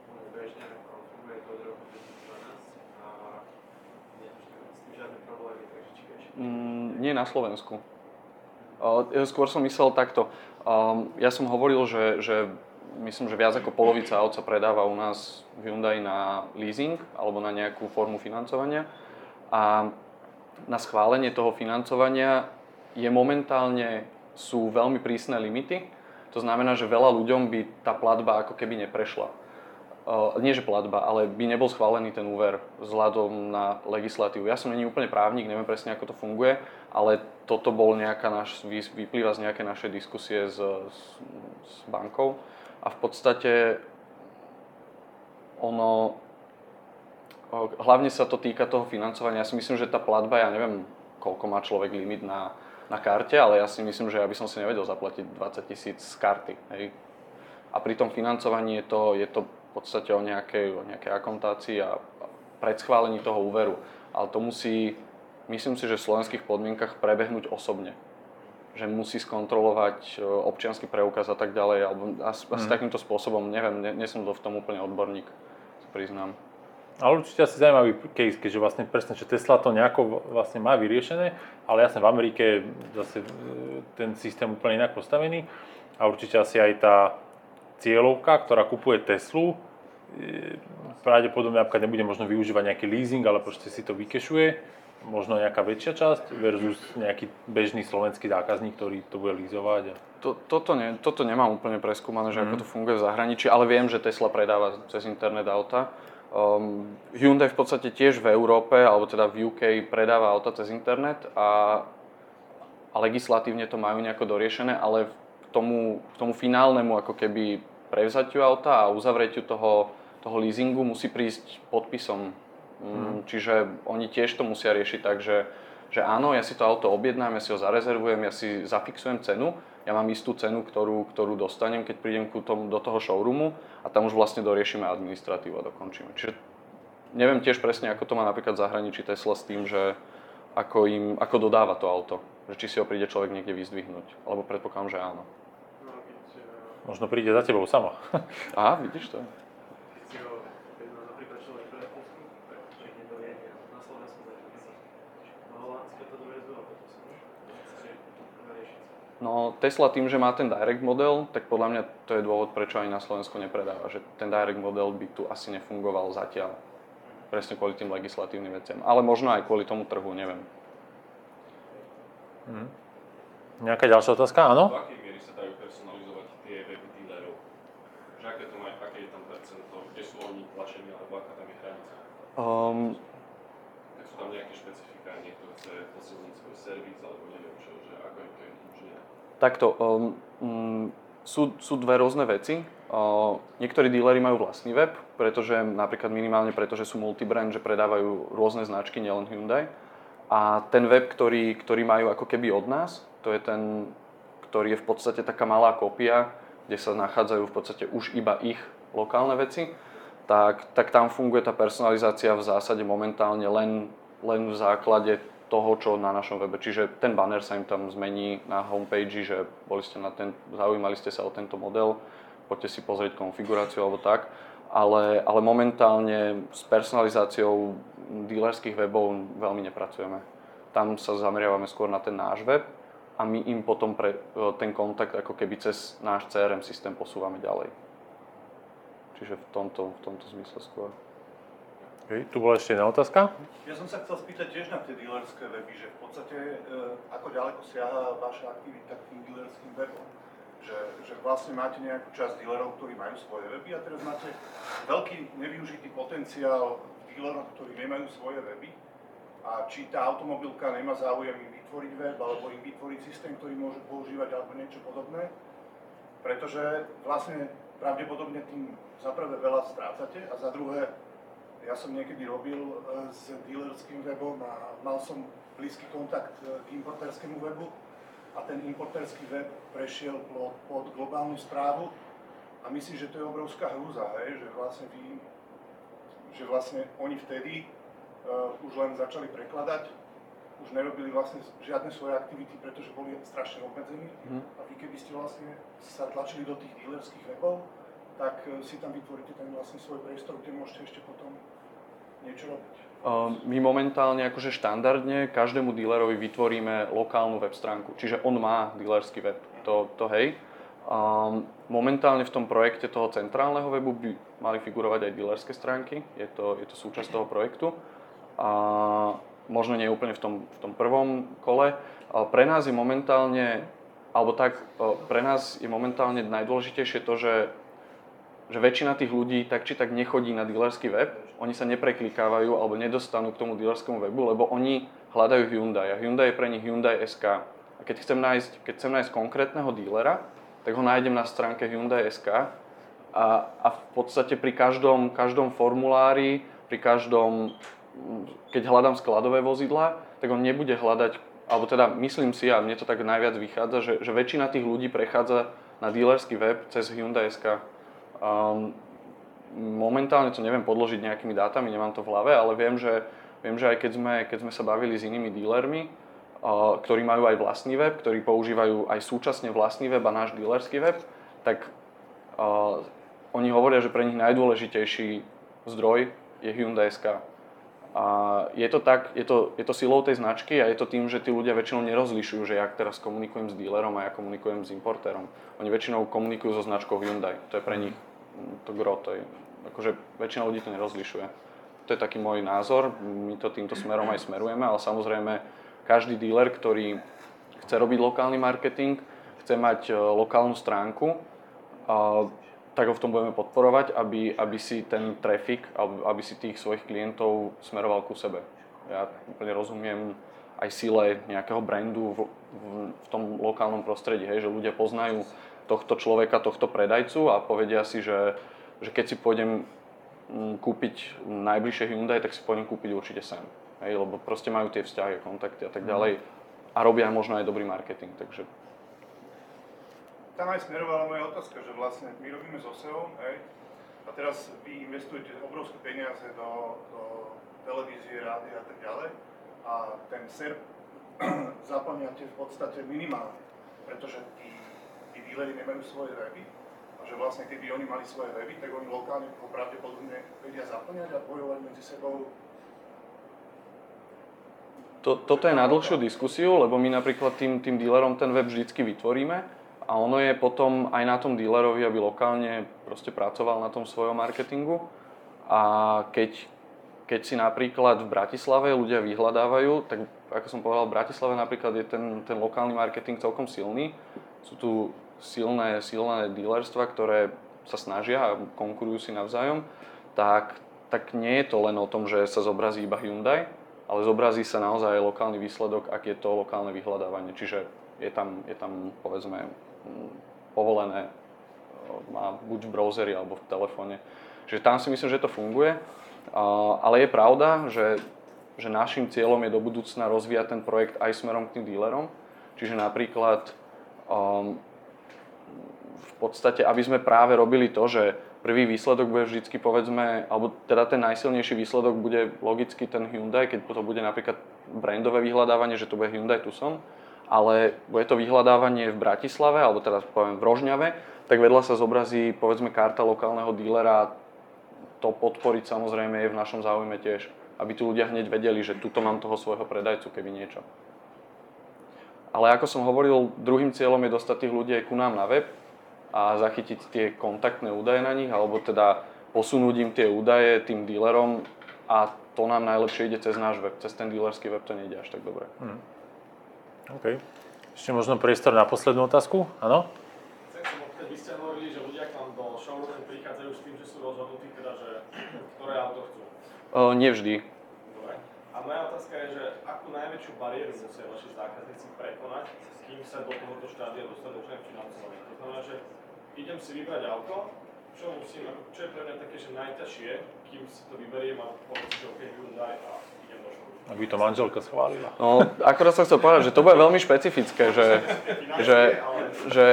úplne bežne, ale funguje to od roku 2012 a netuším s tým žiadne problémy, takže či vieš. Mm, nie na Slovensku. Skôr som myslel takto. Um, ja som hovoril, že, že myslím, že viac ako polovica aut sa predáva u nás v Hyundai na leasing alebo na nejakú formu financovania. A na schválenie toho financovania je momentálne sú veľmi prísne limity. To znamená, že veľa ľuďom by tá platba ako keby neprešla. Uh, nie že platba, ale by nebol schválený ten úver vzhľadom na legislatívu. Ja som není úplne právnik, neviem presne ako to funguje, ale toto bol nejaká naš, vy- vyplýva z nejaké našej diskusie s, s, s bankou a v podstate ono, hlavne sa to týka toho financovania. Ja si myslím, že tá platba, ja neviem, koľko má človek limit na, na karte, ale ja si myslím, že ja by som si nevedel zaplatiť 20 tisíc z karty. Hej. A pri tom financovaní je to, je to v podstate o nejakej, o nejakej akontácii a predschválení toho úveru. Ale to musí, myslím si, že v slovenských podmienkach prebehnúť osobne. Že musí skontrolovať e, občiansky preukaz a tak ďalej, alebo asi, asi takýmto spôsobom, neviem, nie, nie som to v tom úplne odborník, priznám. Ale určite asi zaujímavý case, keďže vlastne presne, že Tesla to nejako vlastne má vyriešené, ale jasne v Amerike je zase e, ten systém úplne inak postavený a určite asi aj tá cieľovka, ktorá kupuje Teslu, e, pravdepodobne napríklad nebude možno využívať nejaký leasing, ale proste si to vykešuje, možno nejaká väčšia časť versus nejaký bežný slovenský zákazník, ktorý to bude lízovať. To, toto, ne, toto nemám úplne preskúmané, že ako to funguje v zahraničí, ale viem, že Tesla predáva cez internet auta. Um, Hyundai v podstate tiež v Európe, alebo teda v UK predáva auta cez internet a, a legislatívne to majú nejako doriešené, ale k tomu, k tomu finálnemu ako keby prevzatiu auta a uzavretiu toho, toho leasingu musí prísť podpisom. Mm. Čiže oni tiež to musia riešiť tak, že, že áno, ja si to auto objednám, ja si ho zarezervujem, ja si zafixujem cenu, ja mám istú cenu, ktorú, ktorú dostanem, keď prídem ku tomu, do toho showroomu a tam už vlastne doriešime administratívu a dokončíme. Čiže neviem tiež presne, ako to má napríklad v zahraničí Tesla s tým, že ako, im, ako dodáva to auto. Že či si ho príde človek niekde vyzdvihnúť. Alebo predpokladám, že áno. Možno príde za tebou sama. Aha, vidíš to? keď si ho keď má napríklad človek v Rakúsku, tak však nie doviezie. Na Slovensku tak nie sa. Na Holandske to dovezú a potom sa musí riešiť. No Tesla tým, že má ten direct model, tak podľa mňa to je dôvod, prečo ani na Slovensku nepredáva. Že ten direct model by tu asi nefungoval zatiaľ. Presne kvôli tým legislatívnym veciam. Ale možno aj kvôli tomu trhu, neviem. Nejaká ďalšia otázka? Áno? Do akej miery sa dajú personalizovať tie weby dealerov? Že aké, to má, aké je tam percento, kde sú oni tlačení, alebo aká tam je hranica? Um, Tak sú tam nejaké špecifika, niekto chce posilniť svoj servis, alebo neviem čo, že ako je to možné. Takto, um, um, sú, sú dve rôzne veci. Uh, niektorí díleri majú vlastný web, pretože napríklad minimálne preto, že sú multibrand, že predávajú rôzne značky, nielen Hyundai. A ten web, ktorý, ktorý majú ako keby od nás, to je ten, ktorý je v podstate taká malá kópia, kde sa nachádzajú v podstate už iba ich lokálne veci, tak, tak tam funguje tá personalizácia v zásade momentálne len, len v základe toho, čo na našom webe. Čiže ten banner sa im tam zmení na homepage, že boli ste na ten, zaujímali ste sa o tento model, poďte si pozrieť konfiguráciu alebo tak. Ale, ale momentálne s personalizáciou dealerských webov veľmi nepracujeme. Tam sa zameriavame skôr na ten náš web a my im potom pre, ten kontakt ako keby cez náš CRM systém posúvame ďalej. Čiže v tomto, v tomto zmysle skôr. Okay, tu bola ešte jedna otázka. Ja som sa chcel spýtať tiež na tie dealerské weby, že v podstate e, ako ďaleko siaha vaša aktivita k tým dealerským webom. Že, že vlastne máte nejakú časť dealerov, ktorí majú svoje weby a teraz máte veľký nevyužitý potenciál dealerov, ktorí nemajú svoje weby a či tá automobilka nemá záujem im vytvoriť web alebo im vytvoriť systém, ktorý môže používať alebo niečo podobné. Pretože vlastne pravdepodobne tým za prvé veľa strácate a za druhé ja som niekedy robil e, s dealerským webom a mal som blízky kontakt e, k importérskému webu a ten importérský web prešiel pod, pod globálnu správu a myslím, že to je obrovská hrúza, hej, že vlastne vy, že vlastne oni vtedy uh, už len začali prekladať, už nerobili vlastne žiadne svoje aktivity, pretože boli strašne obmedzení mm. a vy keby ste vlastne sa tlačili do tých dealerských webov, tak si tam vytvoríte ten vlastne svoj priestor, kde môžete ešte potom niečo robiť? My momentálne akože štandardne každému dílerovi vytvoríme lokálnu web stránku, čiže on má dílerský web, to, to hej. Momentálne v tom projekte toho centrálneho webu by mali figurovať aj dílerské stránky, je to, je to súčasť toho projektu. A možno nie úplne v tom, v tom prvom kole. Pre nás je momentálne, alebo tak, pre nás je momentálne najdôležitejšie to, že že väčšina tých ľudí tak či tak nechodí na dealerský web, oni sa nepreklikávajú alebo nedostanú k tomu dealerskému webu, lebo oni hľadajú Hyundai a Hyundai je pre nich Hyundai SK. A keď chcem nájsť, keď chcem nájsť konkrétneho dílera, tak ho nájdem na stránke Hyundai SK a, a v podstate pri každom, každom formulári, pri každom, keď hľadám skladové vozidla, tak on nebude hľadať, alebo teda myslím si, a mne to tak najviac vychádza, že, že väčšina tých ľudí prechádza na dealerský web cez Hyundai SK. Um, momentálne to neviem podložiť nejakými dátami, nemám to v hlave, ale viem, že, viem, že aj keď sme, keď sme sa bavili s inými dílermi, uh, ktorí majú aj vlastný web, ktorí používajú aj súčasne vlastný web a náš dílerský web, tak uh, oni hovoria, že pre nich najdôležitejší zdroj je Hyundai SK. A je to tak, je to, je to silou tej značky a je to tým, že tí ľudia väčšinou nerozlišujú, že ja teraz komunikujem s dílerom a ja komunikujem s importérom. Oni väčšinou komunikujú so značkou Hyundai. To je pre nich to gro, to je, akože väčšina ľudí to nerozlišuje. To je taký môj názor, my to týmto smerom aj smerujeme, ale samozrejme každý dealer, ktorý chce robiť lokálny marketing, chce mať e, lokálnu stránku, tak ho v tom budeme podporovať, aby, aby si ten trafik, aby si tých svojich klientov smeroval ku sebe. Ja úplne rozumiem aj sile nejakého brandu v, v, v tom lokálnom prostredí, hej, že ľudia poznajú tohto človeka, tohto predajcu a povedia si, že, že keď si pôjdem mm, kúpiť najbližšie Hyundai, tak si pôjdem kúpiť určite sem. Hej, lebo proste majú tie vzťahy, kontakty a tak mhm. ďalej a robia možno aj dobrý marketing, takže... Tam aj smerovala moja otázka, že vlastne my robíme so SEO, hej, a teraz vy investujete obrovské peniaze do, do televízie, rádia a tak ďalej a ten SERP *clears throat* zaplňate v podstate minimálne, pretože tí dealery nemajú svoje weby a že vlastne keby oni mali svoje weby, tak oni lokálne ho pravdepodobne vedia zaplňať a bojovať medzi sebou to, toto je na dlhšiu diskusiu, lebo my napríklad tým, tým dealerom ten web vždycky vytvoríme a ono je potom aj na tom dealerovi, aby lokálne proste pracoval na tom svojom marketingu a keď, keď si napríklad v Bratislave ľudia vyhľadávajú, tak ako som povedal, v Bratislave napríklad je ten, ten lokálny marketing celkom silný. Sú tu silné, silné dealerstva, ktoré sa snažia a konkurujú si navzájom, tak, tak nie je to len o tom, že sa zobrazí iba Hyundai, ale zobrazí sa naozaj lokálny výsledok, ak je to lokálne vyhľadávanie. Čiže je tam, je tam povedzme povolené má buď v browseri alebo v telefóne. Čiže tam si myslím, že to funguje. Ale je pravda, že, že našim cieľom je do budúcna rozvíjať ten projekt aj smerom k tým dílerom. Čiže napríklad um, v podstate, aby sme práve robili to, že prvý výsledok bude vždycky povedzme, alebo teda ten najsilnejší výsledok bude logicky ten Hyundai, keď to bude napríklad brandové vyhľadávanie, že to bude Hyundai Tucson, ale bude to vyhľadávanie v Bratislave, alebo teraz poviem v Rožňave, tak vedľa sa zobrazí povedzme karta lokálneho dílera, to podporiť samozrejme je v našom záujme tiež, aby tu ľudia hneď vedeli, že tuto mám toho svojho predajcu, keby niečo. Ale ako som hovoril, druhým cieľom je dostať tých ľudí aj ku nám na web a zachytiť tie kontaktné údaje na nich, alebo teda posunúť im tie údaje tým dílerom a to nám najlepšie ide cez náš web, cez ten dílerský web to nejde až tak dobre. Hmm. OK. Ešte možno priestor na poslednú otázku? Áno? Chcem sa opýtať, vy ste hovorili, že ľudia k vám do showroomu prichádzajú s tým, že sú rozhodnutí, teda, že ktoré auto chcú. Uh, nevždy. Dobre. A moja otázka je, že akú najväčšiu bariéru musia vaši zákazníci prekonať, s kým sa do tohoto štádia dostanú už aj financovanie. To znamená, že idem si vybrať auto, čo musím, čo je pre mňa také, že najťažšie, kým si to vyberiem a poviem že OK, Hyundai a aby to manželka schválila. No, akorát som chcel povedať, že to bude veľmi špecifické, že, že, že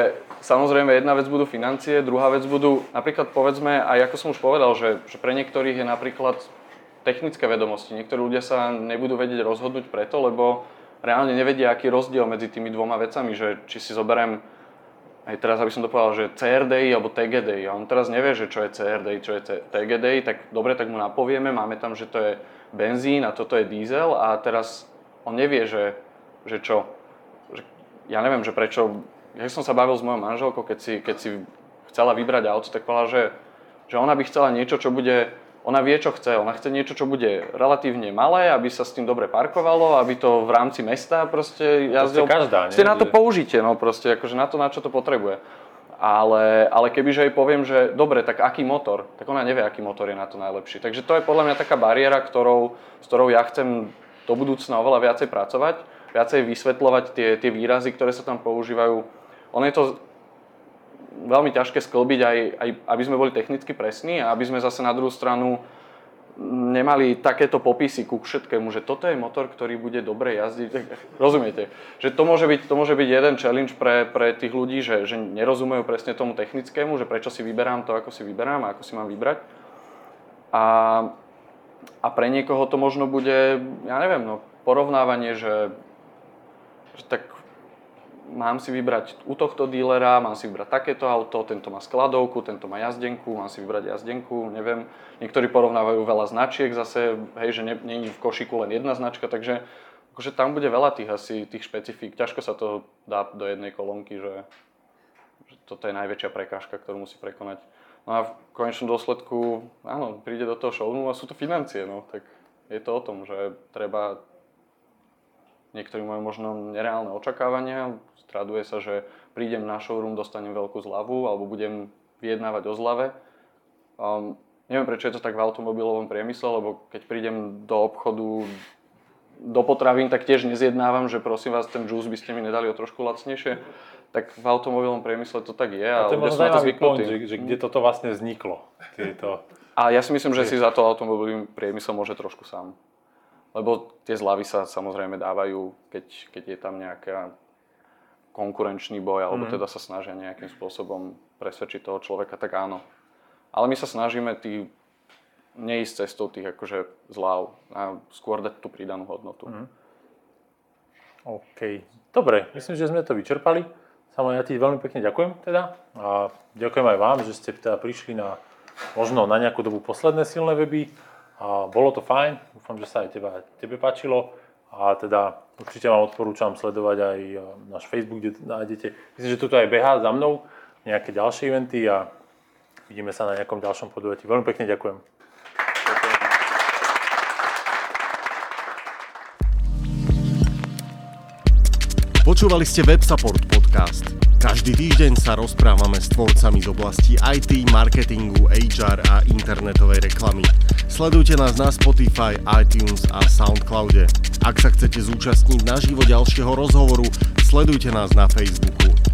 samozrejme jedna vec budú financie, druhá vec budú, napríklad povedzme, aj ako som už povedal, že, že pre niektorých je napríklad technické vedomosti. Niektorí ľudia sa nebudú vedieť rozhodnúť preto, lebo reálne nevedia, aký je rozdiel medzi tými dvoma vecami, že či si zoberiem aj teraz, aby som to povedal, že CRDI alebo TGDI. A on teraz nevie, že čo je CRDI, čo je TGDI, tak dobre, tak mu napovieme, máme tam, že to je benzín a toto je diesel a teraz on nevie, že, že čo. Že, ja neviem, že prečo, ja som sa bavil s mojou manželkou, keď si, keď si chcela vybrať auto, tak povedala, že, že ona by chcela niečo, čo bude, ona vie, čo chce, ona chce niečo, čo bude relatívne malé, aby sa s tým dobre parkovalo, aby to v rámci mesta proste jazdil. To každá, nie? na to použite, no proste, akože na to, na čo to potrebuje. Ale, ale kebyže jej poviem, že dobre, tak aký motor, tak ona nevie, aký motor je na to najlepší. Takže to je podľa mňa taká bariéra, ktorou, s ktorou ja chcem do budúcna oveľa viacej pracovať, viacej vysvetľovať tie, tie výrazy, ktoré sa tam používajú. Ono je to veľmi ťažké sklbiť aj, aj, aby sme boli technicky presní a aby sme zase na druhú stranu nemali takéto popisy ku všetkému, že toto je motor, ktorý bude dobre jazdiť. *laughs* Rozumiete? Že to môže byť, to môže byť jeden challenge pre, pre tých ľudí, že, že nerozumejú presne tomu technickému, že prečo si vyberám to, ako si vyberám a ako si mám vybrať. A, a pre niekoho to možno bude, ja neviem, no, porovnávanie, že, že tak mám si vybrať u tohto dílera, mám si vybrať takéto auto, tento má skladovku, tento má jazdenku, mám si vybrať jazdenku, neviem. Niektorí porovnávajú veľa značiek zase, hej, že je v košiku len jedna značka, takže akože tam bude veľa tých asi tých špecifík. Ťažko sa to dá do jednej kolónky, že, že toto je najväčšia prekážka, ktorú musí prekonať. No a v konečnom dôsledku, áno, príde do toho showroomu a sú to financie, no, tak je to o tom, že treba Niektorí majú možno nereálne očakávania, straduje sa, že prídem na showroom, dostanem veľkú zľavu alebo budem vyjednávať o zlave. Um, neviem, prečo je to tak v automobilovom priemysle, lebo keď prídem do obchodu, do potravín, tak tiež nezjednávam, že prosím vás, ten juice by ste mi nedali o trošku lacnejšie. Tak v automobilovom priemysle to tak je. A, a to je možno zaujímavý point, že, že kde toto vlastne vzniklo. Tieto... A ja si myslím, že si za to automobilový priemysel môže trošku sám. Lebo tie zľavy sa samozrejme dávajú, keď, keď je tam nejaká konkurenčný boj, alebo mm. teda sa snažia nejakým spôsobom presvedčiť toho človeka, tak áno. Ale my sa snažíme tý, neísť cestou tých akože zláv a skôr dať tú pridanú hodnotu. Mm. OK. Dobre, myslím, že sme to vyčerpali. Samo ja ti veľmi pekne ďakujem teda. A ďakujem aj vám, že ste teda prišli na možno na nejakú dobu posledné silné weby. A bolo to fajn, dúfam, že sa aj teba, tebe páčilo. A teda určite vám odporúčam sledovať aj e, náš Facebook, kde nájdete, myslím, že tu aj behá za mnou nejaké ďalšie eventy a vidíme sa na nejakom ďalšom podujatí. Veľmi pekne ďakujem. Počúvali ste WebSupport podcast. Každý týždeň sa rozprávame s tvorcami z oblasti IT, marketingu, HR a internetovej reklamy. Sledujte nás na Spotify, iTunes a Soundcloude. Ak sa chcete zúčastniť naživo ďalšieho rozhovoru, sledujte nás na Facebooku.